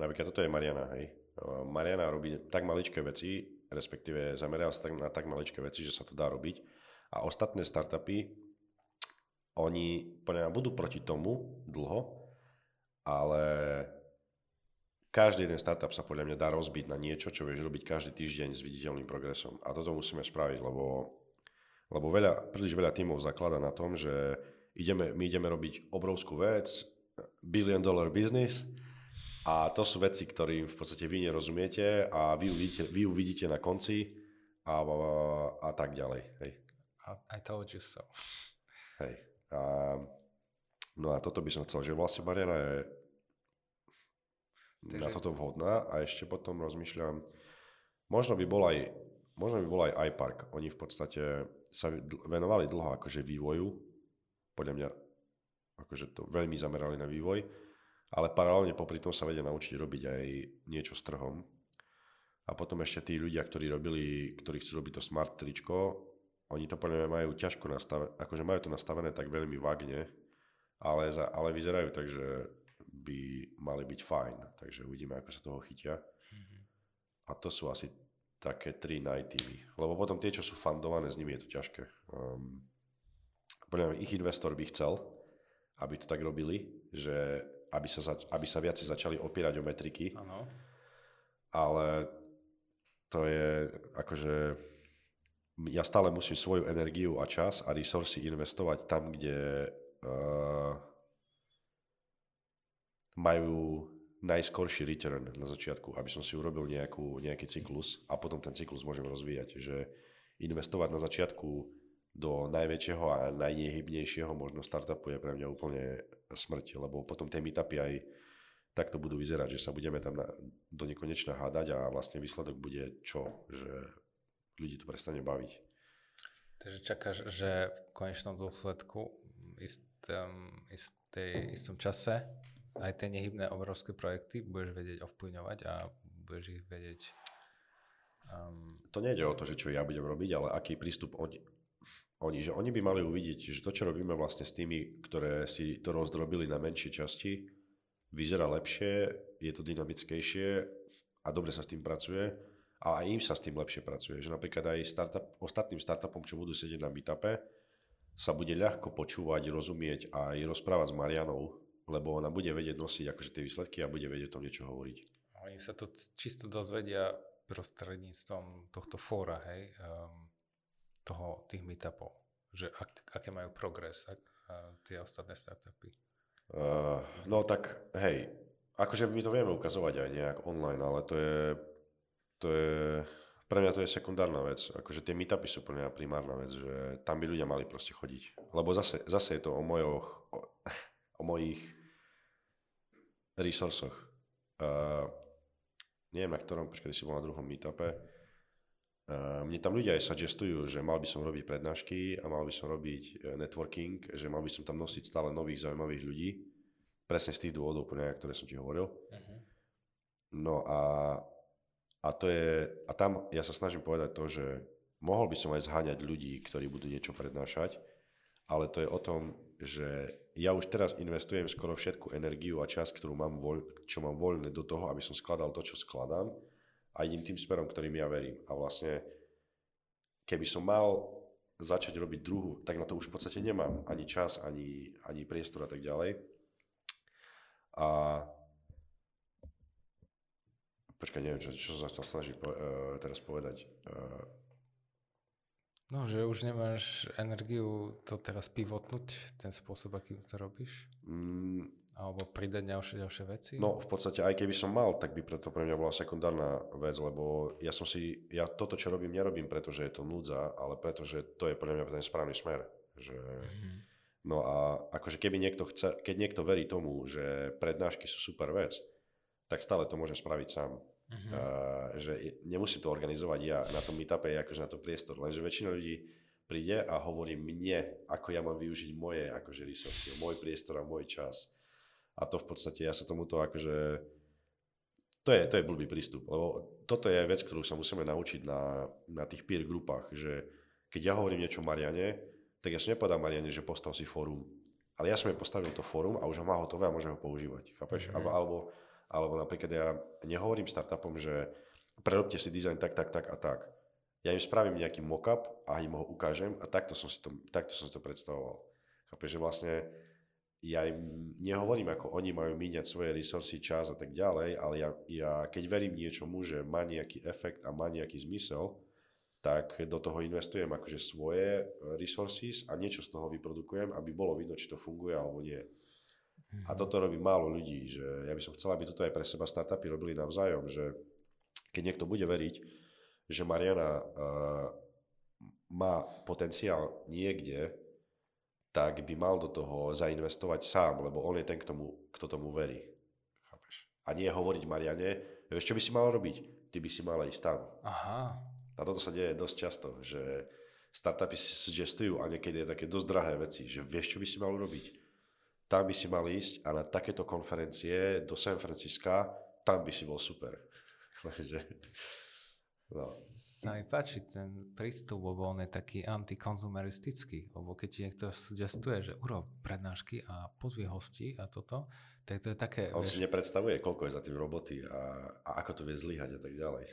Napríklad toto je Mariana, hej. Mariana robí tak maličké veci, respektíve zameral sa na tak maličké veci, že sa to dá robiť. A ostatné startupy, oni budú proti tomu dlho, ale každý jeden startup sa podľa mňa dá rozbiť na niečo, čo vieš robiť každý týždeň s viditeľným progresom. A toto musíme spraviť, lebo, lebo veľa, príliš veľa tímov zaklada na tom, že ideme, my ideme robiť obrovskú vec, billion dollar business a to sú veci, ktorým v podstate vy nerozumiete a vy uvidíte, vy uvidíte na konci a, a, a tak ďalej. Hej. I told you so. Hej. A, no a toto by som chcel, že vlastne Mariana je Takže... na toto vhodná a ešte potom rozmýšľam, možno by bol aj, možno by bol aj iPark. Oni v podstate sa venovali dlho akože vývoju, podľa mňa akože to veľmi zamerali na vývoj ale paralelne popri tom sa vedia naučiť robiť aj niečo s trhom. A potom ešte tí ľudia, ktorí robili, ktorí chcú robiť to smart tričko, oni to podľa mňa majú ťažko nastavené, akože majú to nastavené tak veľmi vágne, ale, za, ale vyzerajú tak, že by mali byť fajn. Takže uvidíme, ako sa toho chytia. Mm-hmm. A to sú asi také tri najtýmy. Lebo potom tie, čo sú fundované, s nimi je to ťažké. Um, podľa mňa ich investor by chcel, aby to tak robili, že aby sa, zač- aby sa viaci začali opierať o metriky. Áno. Ale to je akože ja stále musím svoju energiu a čas a resursy investovať tam, kde uh, majú najskorší return na začiatku, aby som si urobil nejakú, nejaký cyklus a potom ten cyklus môžem rozvíjať. Že investovať na začiatku do najväčšieho a najnehybnejšieho možno startupu je pre mňa úplne smrť, lebo potom tie meetupy aj takto budú vyzerať, že sa budeme tam na, do nekonečna hádať a vlastne výsledok bude čo? Že ľudí to prestane baviť. Takže čakáš, že v konečnom dôsledku istom, istej, istom čase aj tie nehybné obrovské projekty budeš vedieť ovplyvňovať a budeš ich vedieť... Um... To nejde o to, že čo ja budem robiť, ale aký prístup oni, oni, že oni by mali uvidieť, že to, čo robíme vlastne s tými, ktoré si to rozdrobili na menšie časti, vyzerá lepšie, je to dynamickejšie a dobre sa s tým pracuje a aj im sa s tým lepšie pracuje. Že napríklad aj startup, ostatným startupom, čo budú sedieť na meetupe, sa bude ľahko počúvať, rozumieť a aj rozprávať s Marianou, lebo ona bude vedieť nosiť akože tie výsledky a bude vedieť o tom niečo hovoriť. Oni sa to čisto dozvedia prostredníctvom tohto fóra, hej, um, toho, tých meetupov, že ak, aké majú progres a, a tie ostatné startupy. Uh, no tak, hej, akože my to vieme ukazovať aj nejak online, ale to je to je, pre mňa to je sekundárna vec. Akože tie meetupy sú pre mňa primárna vec, že tam by ľudia mali proste chodiť. Lebo zase, zase je to o, mojoch, o, o mojich resursoch. Uh, neviem na ktorom, počkaj, si bol na druhom meetupe. Uh, mne tam ľudia aj suggestujú, že mal by som robiť prednášky a mal by som robiť e, networking, že mal by som tam nosiť stále nových zaujímavých ľudí. Presne z tých dôvodov, ktoré som ti hovoril. Uh-huh. No a a, to je, a tam ja sa snažím povedať to, že mohol by som aj zháňať ľudí, ktorí budú niečo prednášať, ale to je o tom, že ja už teraz investujem skoro všetku energiu a čas, ktorú mám voľ, čo mám voľné do toho, aby som skladal to, čo skladám a idem tým smerom, ktorým ja verím. A vlastne, keby som mal začať robiť druhu, tak na to už v podstate nemám ani čas, ani, ani priestor a tak ďalej. A Počkaj, neviem, čo, čo sa chcel snažiť po, uh, teraz povedať. Uh, no, že už nemáš energiu to teraz pivotnúť, ten spôsob, akým to robíš? Mm, Alebo pridať ďalšie, ďalšie veci? No, v podstate, aj keby som mal, tak by preto pre mňa bola sekundárna vec, lebo ja som si, ja toto, čo robím, nerobím, pretože je to núdza, ale pretože to je pre mňa ten správny smer. Že, mm-hmm. No a akože keby niekto chce, keď niekto verí tomu, že prednášky sú super vec, tak stále to môže spraviť sám. Uh-huh. Uh, že nemusím to organizovať ja na tom meetupe, je akože na to priestor, lenže väčšina ľudí príde a hovorí mne, ako ja mám využiť moje akože resursy, môj priestor a môj čas. A to v podstate, ja sa tomuto akože, to je, to je blbý prístup, lebo toto je vec, ktorú sa musíme naučiť na, na tých peer grupách, že keď ja hovorím niečo Mariane, tak ja som nepovedal Mariane, že postav si fórum, ale ja som jej postavil to fórum a už ho má hotové a môže ho používať, chápeš? Mm-hmm. Alebo, alebo alebo napríklad ja nehovorím startupom, že prerobte si dizajn tak, tak, tak a tak. Ja im spravím nejaký mockup a im ho ukážem a takto som si to, takto som si to predstavoval. Chápeš, že vlastne ja im nehovorím, ako oni majú míňať svoje resursy, čas a tak ďalej, ale ja, ja keď verím niečomu, že má nejaký efekt a má nejaký zmysel, tak do toho investujem akože svoje resources a niečo z toho vyprodukujem, aby bolo vidno, či to funguje alebo nie. A toto robí málo ľudí, že ja by som chcel, aby toto aj pre seba startupy robili navzájom, že keď niekto bude veriť, že Mariana uh, má potenciál niekde, tak by mal do toho zainvestovať sám, lebo on je ten, k tomu, kto tomu verí. Chápeš? A nie hovoriť Mariane, vieš, čo by si mal robiť? Ty by si mal ísť tam. Aha. A toto sa deje dosť často, že startupy si suggestujú a niekedy je také dosť drahé veci, že vieš, čo by si mal urobiť? tam by si mal ísť a na takéto konferencie do San Francisca, tam by si bol super. no. Sa mi páči ten prístup, lebo on je taký antikonzumeristický, lebo keď ti niekto sugestuje, že urob prednášky a pozvie hosti a toto, tak to je také... On vieš... si nepredstavuje, koľko je za tým roboty a, a ako to vie zlyhať a tak ďalej.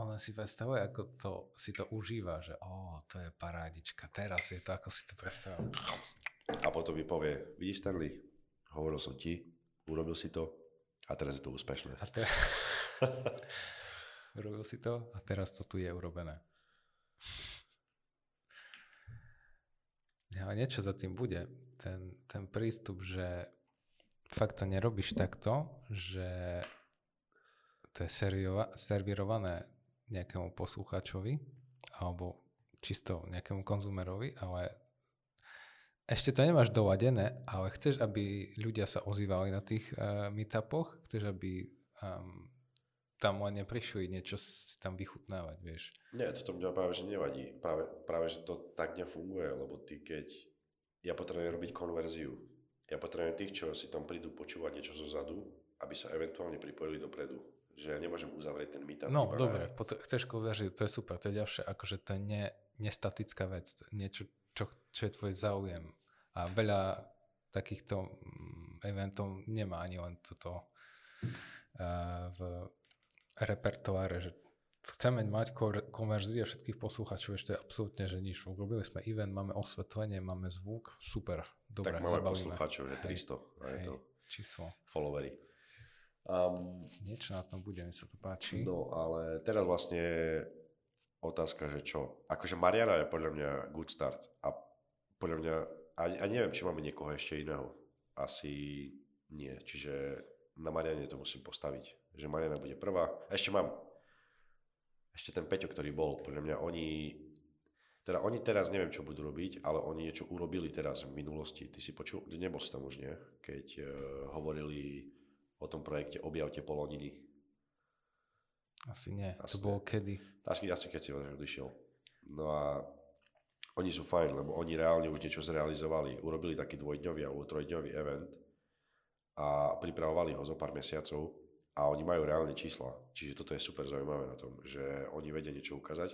on si predstavuje, ako to, si to užíva, že o, to je parádička, teraz je to, ako si to predstavuje. A potom mi povie, vidíš Stanley, hovoril som ti, urobil si to a teraz je to úspešné. A te... urobil si to a teraz to tu je urobené. Ale niečo za tým bude. Ten, ten prístup, že fakt to nerobíš takto, že to je seriova, servirované nejakému poslucháčovi alebo čisto nejakému konzumerovi, ale ešte to nemáš doladené, ale chceš, aby ľudia sa ozývali na tých uh, meetupoch, chceš, aby um, tam len neprišli niečo si tam vychutnávať, vieš. Nie, toto mňa práve že nevadí. Práve, práve, že to tak nefunguje, lebo ty keď... Ja potrebujem robiť konverziu. Ja potrebujem tých, čo si tam prídu počúvať niečo zo zadu, aby sa eventuálne pripojili dopredu. Že ja nemôžem uzavrieť ten meetup. No, dobre, na... pot- chceš konverziu, to je super, to je ďalšie, akože to je ne, nestatická vec, niečo, čo, čo je tvoj záujem. A veľa takýchto mm, eventov nemá ani len toto uh, v repertoáre, že chceme mať konverzie všetkých poslucháčov, ešte absolútne, že nič. Urobili sme event, máme osvetlenie, máme zvuk, super, dobre, Tak máme poslucháčov, že 300, hej, hej, to číslo. Followery. Um, Niečo na tom bude, mi sa to páči. No, ale teraz vlastne otázka, že čo? Akože Mariana je podľa mňa good start a podľa mňa, a, a neviem, či máme niekoho ešte iného. Asi nie, čiže na Mariane to musím postaviť. Že Mariana bude prvá. Ešte mám ešte ten Peťo, ktorý bol, podľa mňa oni, teda oni teraz neviem, čo budú robiť, ale oni niečo urobili teraz v minulosti. Ty si počul, nebol si tam už, nie? Keď uh, hovorili o tom projekte Objavte poloniny. Asi nie, asi to bolo kedy? Asi, asi keď si odišiel. No a oni sú fajn, lebo oni reálne už niečo zrealizovali. Urobili taký dvojdňový alebo trojdňový event a pripravovali ho zo pár mesiacov a oni majú reálne čísla. Čiže toto je super zaujímavé na tom, že oni vedia niečo ukázať.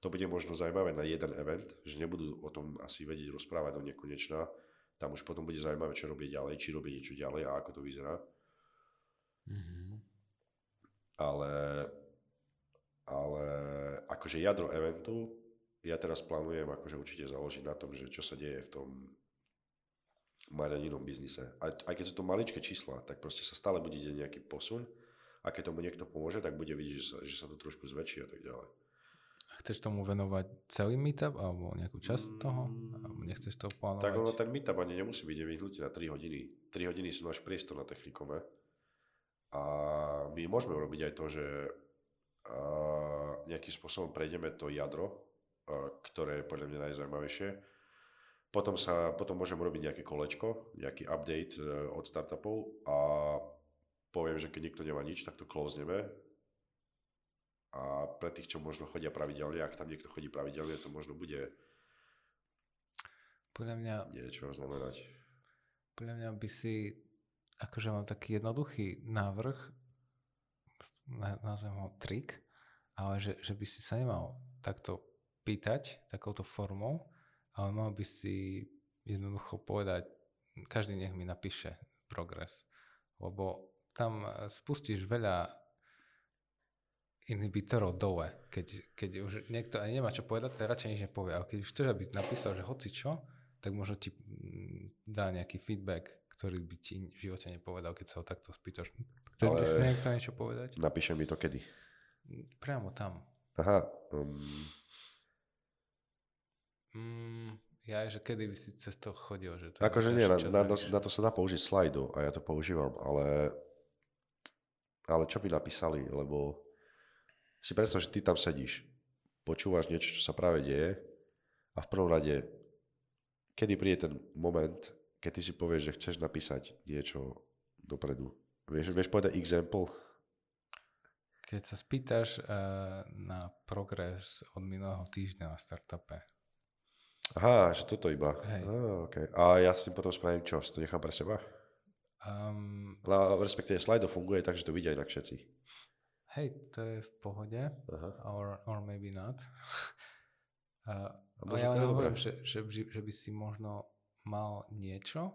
To bude možno zaujímavé na jeden event, že nebudú o tom asi vedieť rozprávať do nekonečna. Tam už potom bude zaujímavé, čo robí ďalej, či robí niečo ďalej a ako to vyzerá. Mm-hmm. Ale, ale akože jadro eventu, ja teraz plánujem akože určite založiť na tom, že čo sa deje v tom marianinom biznise. Aj, aj keď sú to maličké čísla, tak proste sa stále bude deť nejaký posun a keď tomu niekto pomôže, tak bude vidieť, že sa, že sa to trošku zväčší a tak ďalej. A chceš tomu venovať celý meetup alebo nejakú časť mm, toho? Alebo nechceš to plánovať? Tak ono ten meetup ani nemusí byť nevyhnutý na 3 hodiny. 3 hodiny sú náš priestor na technikome. A my môžeme urobiť aj to, že nejakým spôsobom prejdeme to jadro, ktoré je podľa mňa najzaujímavejšie potom, sa, potom môžem urobiť nejaké kolečko, nejaký update e, od startupov a poviem, že keď nikto nemá nič, tak to closeneme. A pre tých, čo možno chodia pravidelne, ak tam niekto chodí pravidelne, to možno bude podľa mňa, niečo znamenať. Podľa mňa by si, akože mám taký jednoduchý návrh, nazvem ho trik, ale že, že by si sa nemal takto pýtať takouto formou, ale mal by si jednoducho povedať, každý nech mi napíše progres, lebo tam spustíš veľa inhibitorov dole. Keď, keď už niekto ani nemá čo povedať, tak radšej nič nepovie. Ale keď už chceš, aby napísal, že hoci čo, tak možno ti mm, dá nejaký feedback, ktorý by ti v živote nepovedal, keď sa ho takto spýtaš. Chce Ale niekto niečo povedať? Napíše mi to kedy? Priamo tam. Aha. Um, Mm, ja, že kedy by si cez to chodil? Že to akože nie, na, na, na, to sa dá použiť slajdu a ja to používam, ale, ale čo by napísali, lebo si predstav, že ty tam sedíš, počúvaš niečo, čo sa práve deje a v prvom rade, kedy príde ten moment, keď ty si povieš, že chceš napísať niečo dopredu. Vieš, vieš povedať example? Keď sa spýtaš uh, na progres od minulého týždňa na startupe, Aha, že toto iba. Hej. Ah, okay. A ja si potom spravím čo? Si to nechám pre seba? Um, La, respektíve Slido funguje tak, že to vidia inak všetci. Hej, to je v pohode. Aha. Or, or maybe not. uh, a ja len hovorím, že, že, že by si možno mal niečo,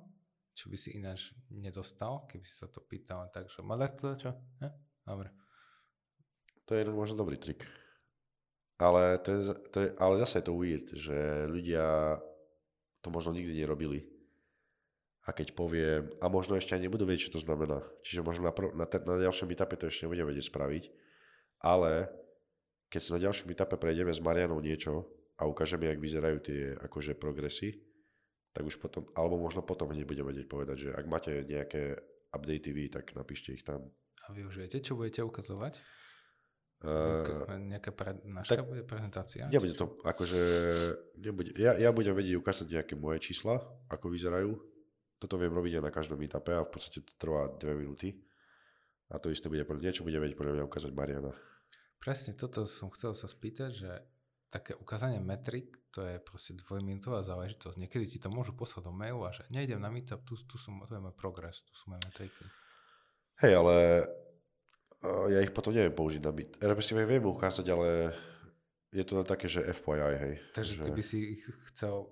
čo by si ináč nedostal, keby si sa to pýtal. Takže malé to čo? Eh? Dobre. To je možno dobrý trik. Ale, to je, to je, ale zase je to weird, že ľudia to možno nikdy nerobili. A keď poviem, a možno ešte ani nebudú vedieť, čo to znamená. Čiže možno na, prv, na, ten, na ďalšom etape to ešte nebudem vedieť spraviť. Ale keď sa na ďalšom etape prejdeme s Marianou niečo a ukážeme, jak vyzerajú tie akože progresy, tak už potom, alebo možno potom hneď budeme vedieť povedať, že ak máte nejaké updaty vy, tak napíšte ich tam. A vy už viete, čo budete ukazovať? Uh, nejaká prednáška tak, bude, prezentácia? Nebude to, akože, nebude, ja, ja budem vedieť ukázať nejaké moje čísla, ako vyzerajú. Toto viem robiť aj na každom etape a v podstate to trvá 2 minúty. A to isté bude, niečo bude vedieť podľa mňa ukázať Mariana. Presne toto som chcel sa spýtať, že také ukázanie metrik, to je proste dvojminútová záležitosť. Niekedy ti to môžu poslať do mailu a že nejdem na meetup, tu, tu sú, tu je môj progres, tu sú moje metriky. Hej, ale ja ich potom neviem použiť na byt. Respektíve viem ukázať, ale je to také, že FYI, hej. Takže že... ty by si chcel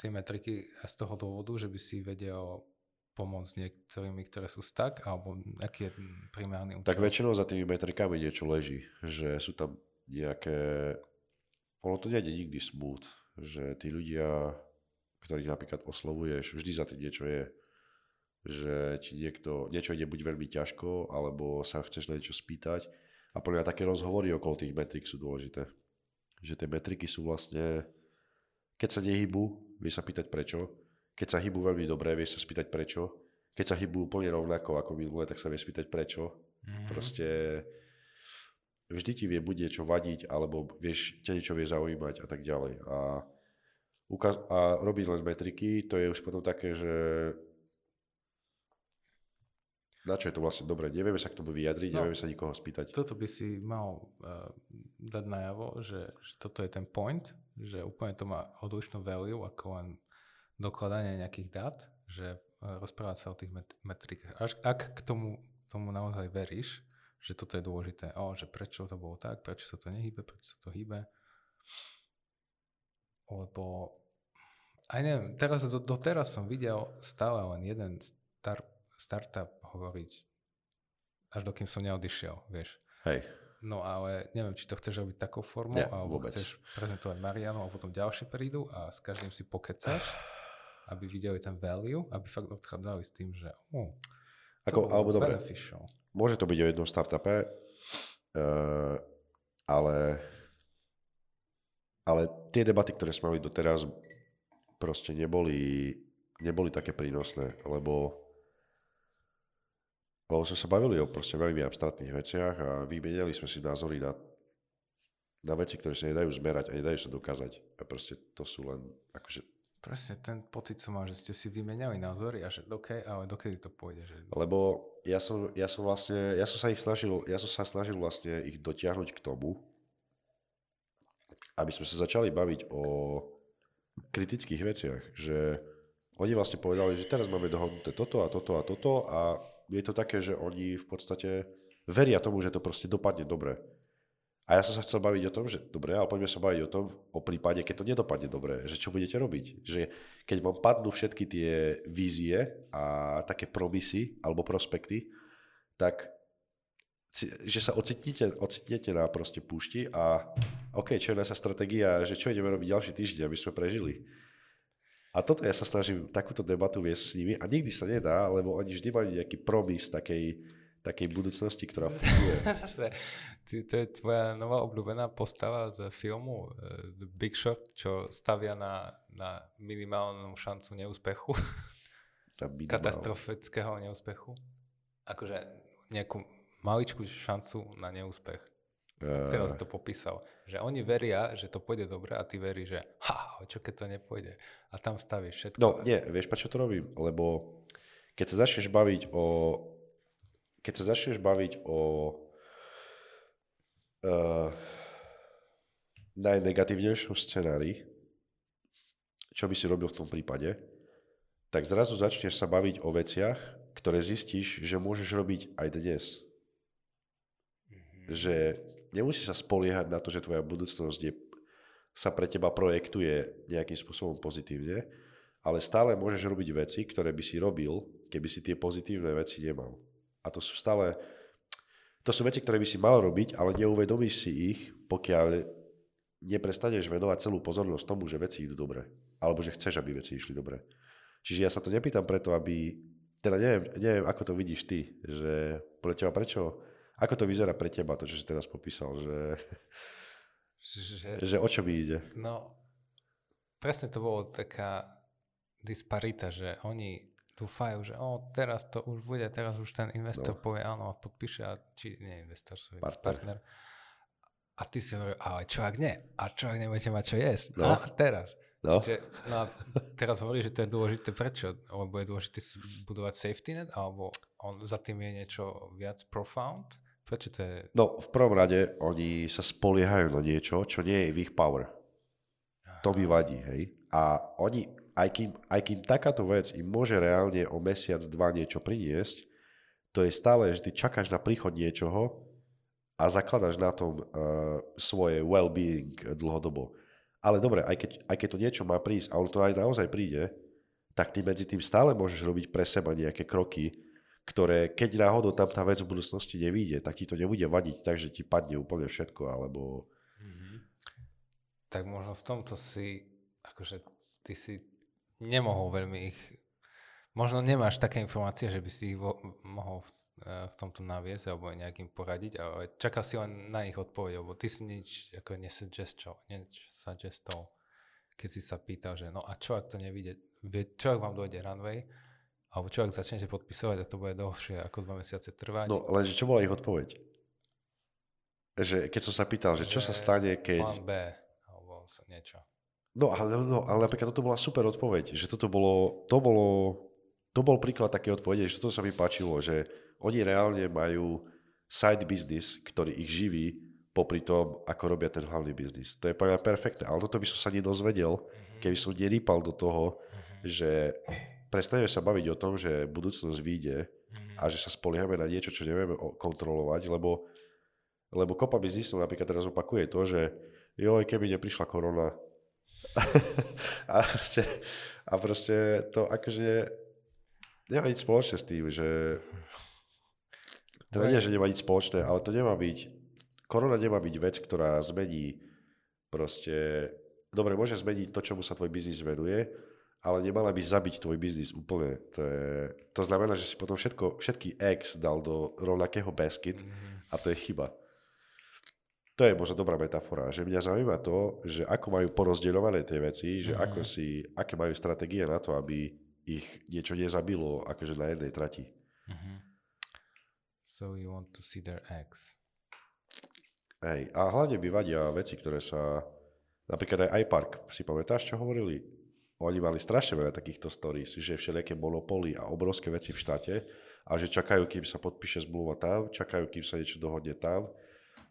tie metriky z toho dôvodu, že by si vedel pomôcť niektorými, ktoré sú stack, alebo aký je primárny účel? Tak väčšinou za tými metrikami niečo leží, že sú tam nejaké... Ono to nejde nikdy smooth, že tí ľudia, ktorých napríklad oslovuješ, vždy za tým niečo je že ti niekto, niečo ide buď veľmi ťažko, alebo sa chceš na niečo spýtať. A podľa mňa také rozhovory okolo tých metrik sú dôležité. Že tie metriky sú vlastne, keď sa nehybú, vie sa pýtať prečo. Keď sa hýbu veľmi dobre, vie sa spýtať prečo. Keď sa hýbu úplne rovnako ako minulé, tak sa vie spýtať prečo. Mm-hmm. Proste vždy ti vie buď niečo vadiť, alebo vieš, ťa niečo vie zaujímať a tak ďalej. A, ukaz- a robiť len metriky, to je už potom také, že na čo je to vlastne dobré. Nevieme sa k tomu vyjadriť, no, nevieme sa nikoho spýtať. Toto by si mal uh, dať najavo, že, že toto je ten point, že úplne to má odlišnú value ako len dokladanie nejakých dát, že uh, rozprávať sa o tých met- metrikách. Až ak k tomu, tomu naozaj veríš, že toto je dôležité, o, že prečo to bolo tak, prečo sa to nehybe, prečo sa to hýbe. Lebo aj neviem, teraz, do, doteraz som videl stále len jeden star, startup hovoriť, až dokým som neodišiel, vieš. Hej. No ale neviem, či to chceš robiť takou formou, Nie, alebo vôbec. chceš prezentovať Marianu a potom ďalšie prídu a s každým si pokecaš, aby videli ten value, aby fakt odchádzali s tým, že oh, Ako, alebo dobre, môže to byť o jednom startupe, uh, ale, ale tie debaty, ktoré sme mali doteraz, proste neboli, neboli také prínosné, lebo lebo sme sa bavili o proste veľmi abstraktných veciach a vymenili sme si názory na, na veci, ktoré sa nedajú zmerať a nedajú sa dokázať. A proste to sú len akože... Presne ten pocit som mal, že ste si vymenali názory a že okay, ale dokedy to pôjde? Že... Lebo ja som, ja som vlastne, ja som sa ich snažil, ja som sa snažil vlastne ich dotiahnuť k tomu, aby sme sa začali baviť o kritických veciach, že oni vlastne povedali, že teraz máme dohodnuté toto a toto a toto a je to také, že oni v podstate veria tomu, že to proste dopadne dobre. A ja som sa chcel baviť o tom, že dobre, ale poďme sa baviť o tom, o prípade, keď to nedopadne dobre, že čo budete robiť. Že keď vám padnú všetky tie vízie a také promisy alebo prospekty, tak že sa ocitnete, ocitnete na proste púšti a OK, čo je naša stratégia, že čo ideme robiť ďalší týždeň, aby sme prežili. A toto ja sa snažím takúto debatu viesť s nimi a nikdy sa nedá, lebo oni vždy majú nejaký promis takej, takej budúcnosti, ktorá funguje. to je tvoja nová obľúbená postava z filmu uh, The Big Shot, čo stavia na, na minimálnu šancu neúspechu. Katastrofického neúspechu. Akože nejakú maličkú šancu na neúspech. Uh, Teraz to popísal. Že oni veria, že to pôjde dobre a ty veríš, že ha, čo keď to nepôjde. A tam stavíš všetko. No nie, vieš prečo to robím? Lebo keď sa začneš baviť o keď sa začneš baviť o uh, najnegatívnejšom scenári, čo by si robil v tom prípade, tak zrazu začneš sa baviť o veciach, ktoré zistíš, že môžeš robiť aj dnes. Mm-hmm. Že nemusí sa spoliehať na to, že tvoja budúcnosť je, sa pre teba projektuje nejakým spôsobom pozitívne, ale stále môžeš robiť veci, ktoré by si robil, keby si tie pozitívne veci nemal. A to sú stále, to sú veci, ktoré by si mal robiť, ale neuvedomíš si ich, pokiaľ neprestaneš venovať celú pozornosť tomu, že veci idú dobre. Alebo že chceš, aby veci išli dobre. Čiže ja sa to nepýtam preto, aby... Teda neviem, neviem ako to vidíš ty, že pre teba prečo... Ako to vyzerá pre teba, to, čo si teraz popísal, že... Že, že o čo mi ide? No, presne to bolo taká disparita, že oni dúfajú, že o, teraz to už bude, teraz už ten investor no. povie áno a podpíše, a či nie investor, svoj partner. partner. A ty si hovorí, ale čo ak nie? A čo ak nebudete mať čo jesť? No. A teraz. No. Čiže, no a teraz hovorí, že to je dôležité prečo? Lebo je dôležité budovať safety net? Alebo on, za tým je niečo viac profound? Prečo? No, v prvom rade oni sa spoliehajú na niečo, čo nie je v ich power. To mi vadí, hej. A oni, aj kým, aj kým takáto vec im môže reálne o mesiac, dva niečo priniesť, to je stále, že ty čakáš na príchod niečoho a zakladaš na tom uh, svoje well-being dlhodobo. Ale dobre, aj keď, aj keď to niečo má prísť a on to aj naozaj príde, tak ty medzi tým stále môžeš robiť pre seba nejaké kroky, ktoré keď náhodou tam tá vec v budúcnosti nevíde, tak ti to nebude vadiť tak, že ti padne úplne všetko, alebo... Mm-hmm. Tak možno v tomto si, akože ty si nemohol veľmi ich... Možno nemáš také informácie, že by si ich vo, mohol v, uh, v tomto naviesť alebo nejakým poradiť, ale čakal si len na ich odpoveď, lebo ty si nič ako nesuggestol, suggestol, keď si sa pýtal, že no a čo ak to nevíde, čo ak vám dojde runway, alebo čo ak začnete podpisovať a to bude dlhšie ako dva mesiace trvať. No lenže čo bola ich odpoveď? Že keď som sa pýtal, že, že čo sa stane, keď... Plán B, alebo niečo. No ale, no, ale napríklad toto bola super odpoveď, že toto bolo, to bolo, to bol príklad také odpovede, že toto sa mi páčilo, že oni reálne majú side business, ktorý ich živí popri tom, ako robia ten hlavný biznis. To je pre perfektné, ale toto by som sa nedozvedel, mm-hmm. keby som nerýpal do toho, mm-hmm. že prestaneme sa baviť o tom, že budúcnosť vyjde mm-hmm. a že sa spoliehame na niečo, čo nevieme kontrolovať, lebo, lebo kopa biznisov napríklad teraz opakuje to, že joj, keby neprišla korona a, proste, a proste to akože nemá nič spoločné s tým, že teda nie, že nemá nič spoločné, ale to nemá byť korona nemá byť vec, ktorá zmení proste, dobre, môže zmeniť to, čomu sa tvoj biznis venuje, ale nemala by zabiť tvoj biznis úplne. To, je, to znamená, že si potom všetko, všetky X dal do rovnakého basket a to je chyba. To je možno dobrá metafora, že mňa zaujíma to, že ako majú porozdeľované tie veci, že ako si, aké majú stratégie na to, aby ich niečo nezabilo akože na jednej trati. Mm-hmm. So you want to see their eggs. Hej. A hlavne by vadia veci, ktoré sa... Napríklad aj iPark, si pamätáš, čo hovorili? Oni mali strašne veľa takýchto stories, že všelijaké monopoly a obrovské veci v štáte a že čakajú, kým sa podpíše zmluva tam, čakajú, kým sa niečo dohodne tam.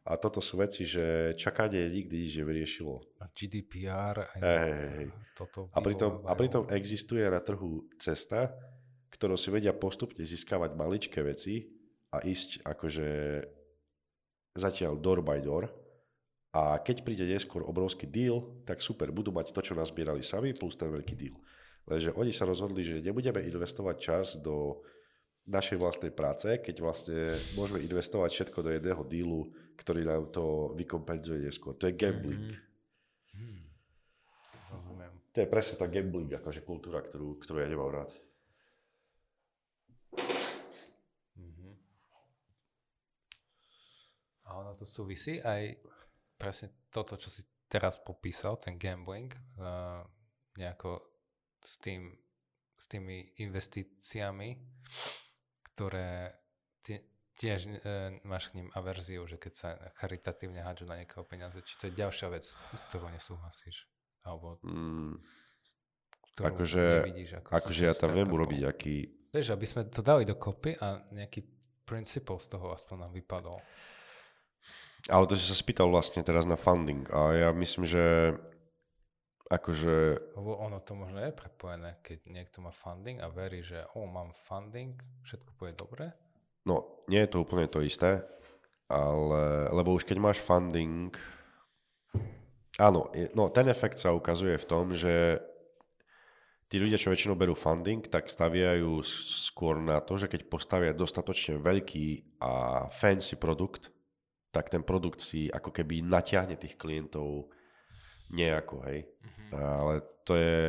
A toto sú veci, že čakanie nikdy nič nevyriešilo. A GDPR aj hey, hey, hey. toto a pritom, a pritom existuje na trhu cesta, ktorou si vedia postupne získavať maličké veci a ísť akože zatiaľ door by door a keď príde neskôr obrovský deal, tak super, budú mať to, čo nazbierali sami, plus ten veľký deal. Lenže oni sa rozhodli, že nebudeme investovať čas do našej vlastnej práce, keď vlastne môžeme investovať všetko do jedného dealu, ktorý nám to vykompenzuje neskôr. To je gambling. Mm-hmm. Hmm. To je presne tá gambling, akože kultúra, ktorú, ktorú ja nemám rád. A ono to súvisí aj presne toto, čo si teraz popísal, ten gambling, uh, nejako s, tým, s tými investíciami, ktoré ty, tiež uh, máš k ním averziu, že keď sa charitatívne hádžu na niekoho peniaze, či to je ďalšia vec, s ktorou nesúhlasíš? Alebo mm, akože, nevidíš, ako akože ja tam viem urobiť aký... Vieš, aby sme to dali dokopy a nejaký princípov z toho aspoň nám vypadol. Ale to si sa spýtal vlastne teraz na funding a ja myslím, že akože... Lebo ono to možno je prepojené, keď niekto má funding a verí, že o, mám funding, všetko bude dobre. No, nie je to úplne to isté, ale, lebo už keď máš funding, áno, no ten efekt sa ukazuje v tom, že tí ľudia, čo väčšinou berú funding, tak staviajú skôr na to, že keď postavia dostatočne veľký a fancy produkt, tak ten produkt si ako keby natiahne tých klientov nejako, hej. Mm-hmm. Ale to je...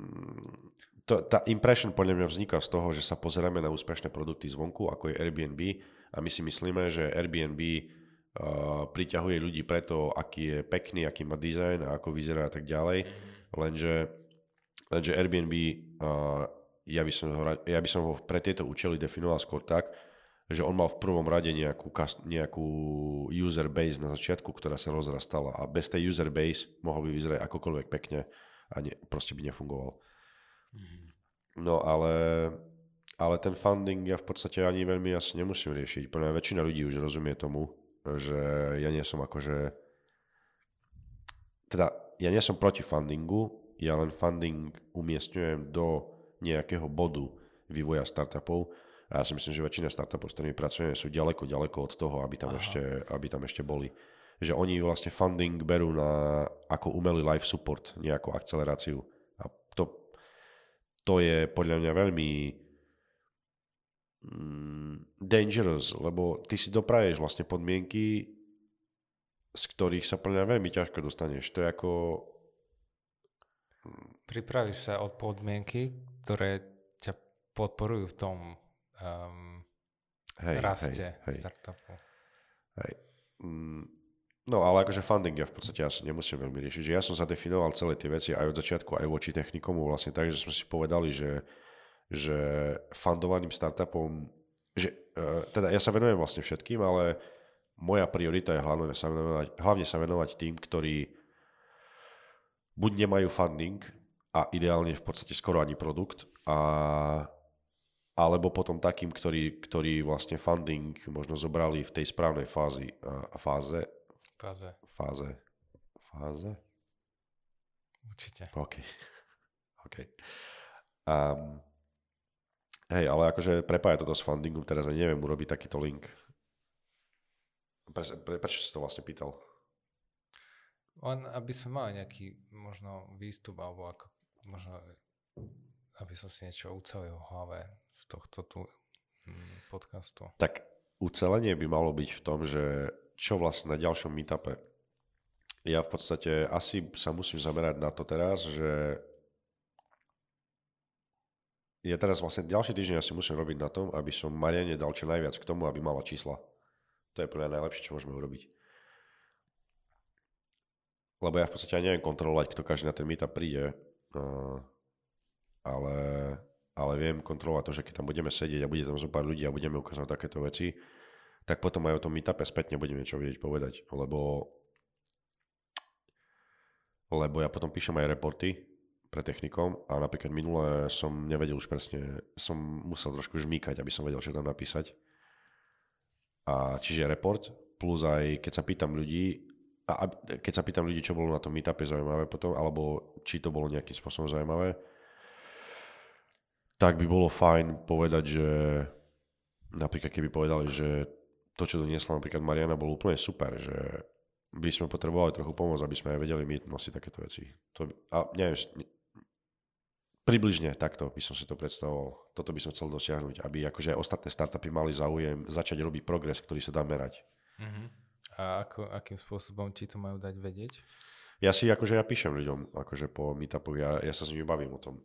Mm, to, tá impression podľa mňa vzniká z toho, že sa pozeráme na úspešné produkty zvonku, ako je Airbnb a my si myslíme, že Airbnb uh, priťahuje ľudí preto, aký je pekný, aký má dizajn a ako vyzerá a tak ďalej. Lenže, lenže Airbnb, uh, ja, by som ho, ja by som ho pre tieto účely definoval skôr tak, že on mal v prvom rade nejakú, nejakú user base na začiatku, ktorá sa rozrastala a bez tej user base mohol by vyzerať akokoľvek pekne a ne, proste by nefungoval. Mm-hmm. No ale, ale ten funding ja v podstate ani veľmi asi nemusím riešiť. Podľa väčšina ľudí už rozumie tomu, že ja nie som akože... Teda ja nie som proti fundingu, ja len funding umiestňujem do nejakého bodu vývoja startupov, a ja si myslím, že väčšina startupov, s ktorými pracujeme, sú ďaleko, ďaleko od toho, aby tam, ešte, aby tam ešte boli. Že oni vlastne funding berú na ako umelý life support, nejakú akceleráciu. A to, to je podľa mňa veľmi mm, dangerous, lebo ty si dopraješ vlastne podmienky, z ktorých sa podľa mňa veľmi ťažko dostaneš. To je ako... Pripravíš sa od podmienky, ktoré ťa podporujú v tom um, hej, raste hej, hej. startupu. Hej. Mm, no ale akože funding ja v podstate asi nemusím veľmi riešiť. Že ja som zadefinoval celé tie veci aj od začiatku, aj voči technikomu vlastne tak, že sme si povedali, že, že fundovaným startupom, že uh, teda ja sa venujem vlastne všetkým, ale moja priorita je hlavne sa venovať, hlavne sa venovať tým, ktorí buď nemajú funding a ideálne v podstate skoro ani produkt a alebo potom takým, ktorí, ktorí vlastne funding možno zobrali v tej správnej fázi, a fáze. Fáze. Fáze. Fáze? Určite. OK. OK. Um, hej, ale akože prepája toto s fundingom, teraz neviem urobiť takýto link. Pre, pre, prečo si to vlastne pýtal? Len aby sme mali nejaký možno výstup, alebo ako možno aby som si niečo ucelil v hlave z tohto tu mm, podcastu. Tak ucelenie by malo byť v tom, že čo vlastne na ďalšom meetupe. Ja v podstate asi sa musím zamerať na to teraz, že ja teraz vlastne ďalší týždeň asi musím robiť na tom, aby som Mariane dal čo najviac k tomu, aby mala čísla. To je pre najlepšie, čo môžeme urobiť. Lebo ja v podstate aj neviem kontrolovať, kto každý na ten meetup príde ale, ale viem kontrolovať to, že keď tam budeme sedieť a bude tam zo pár ľudí a budeme ukázať takéto veci, tak potom aj o tom meetupe spätne budeme niečo vedieť povedať, lebo lebo ja potom píšem aj reporty pre technikom a napríklad minule som nevedel už presne, som musel trošku žmýkať, aby som vedel, čo tam napísať. A čiže report, plus aj keď sa pýtam ľudí, a keď sa pýtam ľudí, čo bolo na tom meetupe zaujímavé potom, alebo či to bolo nejakým spôsobom zaujímavé, tak by bolo fajn povedať, že napríklad keby povedali, že to, čo doniesla napríklad Mariana, bolo úplne super, že by sme potrebovali trochu pomôcť, aby sme aj vedeli my nosiť takéto veci. To, a neviem, približne takto by som si to predstavoval. Toto by som chcel dosiahnuť, aby akože aj ostatné startupy mali záujem začať robiť progres, ktorý sa dá merať. Uh-huh. A ako, akým spôsobom ti to majú dať vedieť? Ja si akože ja píšem ľuďom akože po meetupoch, ja, ja sa s nimi bavím o tom.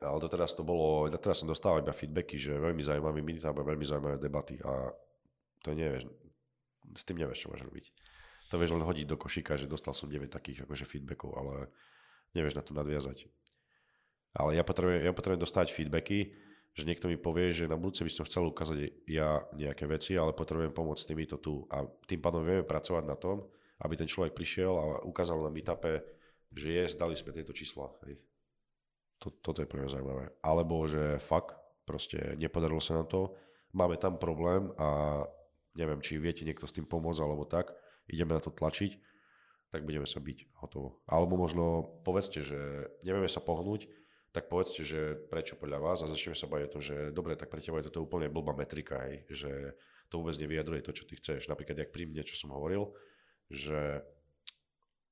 Ale doteraz to bolo, doteraz som dostal iba feedbacky, že veľmi zaujímavý meetup a veľmi zaujímavé debaty a to nevieš, s tým nevieš, čo máš robiť. To vieš len hodiť do košíka, že dostal som 9 takých akože feedbackov, ale nevieš na to nadviazať. Ale ja potrebujem, ja potrebujem dostať feedbacky, že niekto mi povie, že na budúce by som chcel ukázať ja nejaké veci, ale potrebujem pomôcť s týmito tu. A tým pádom vieme pracovať na tom, aby ten človek prišiel a ukázal na meetupe, že je, zdali sme tieto čísla. Hej to, toto je pre mňa zaujímavé. Alebo že fakt, proste nepodarilo sa nám to, máme tam problém a neviem, či viete niekto s tým pomôcť alebo tak, ideme na to tlačiť, tak budeme sa byť hotovo. Alebo možno povedzte, že nevieme sa pohnúť, tak povedzte, že prečo podľa vás a začneme sa baviť o tom, že dobre, tak pre teba je toto úplne blbá metrika, hej, že to vôbec nevyjadruje to, čo ty chceš. Napríklad, jak pri mne, čo som hovoril, že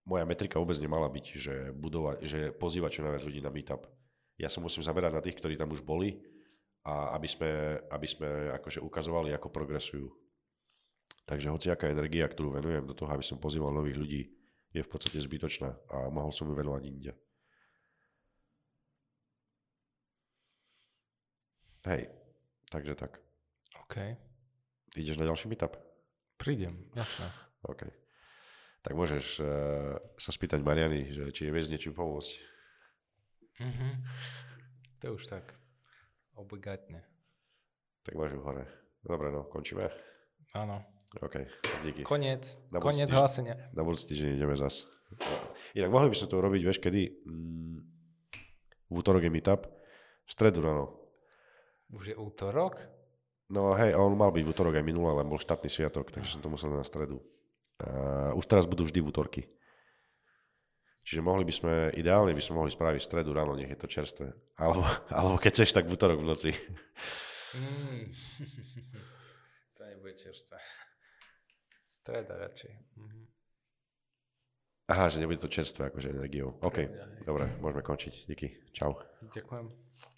moja metrika vôbec nemala byť, že, budovať, že pozývať čo najviac ľudí na meetup ja sa musím zamerať na tých, ktorí tam už boli a aby sme, aby sme akože ukazovali, ako progresujú. Takže hociaká energia, ktorú venujem do toho, aby som pozýval nových ľudí, je v podstate zbytočná a mohol som ju venovať inde. Hej, takže tak. OK. Ideš na ďalší meetup? Prídem, jasné. OK. Tak môžeš uh, sa spýtať Mariany, že či je vie s niečím pomôcť. Mhm. To už tak obligátne. Tak máš ju hore. Dobre, no, končíme. Áno. OK, tak díky. Koniec. Na Koniec budúci- hlásenia. Na budúci týždeň ideme zas. Inak mohli by sme to robiť, vieš, kedy? Mm, v útorok je meetup, v stredu ráno. Už je útorok? No hej, on mal byť v útorok aj minulé, ale bol štátny sviatok, takže som to musel na stredu. A už teraz budú vždy v útorky. Čiže mohli by sme, ideálne by sme mohli spraviť v stredu ráno, nech je to čerstvé. Alebo, alebo keď chceš, tak v útorok v noci. Mm. to nebude čerstvé. Streda radšej. Mhm. Aha, že nebude to čerstvé, akože energiou. OK, dobre, môžeme končiť. Díky. Čau. Ďakujem.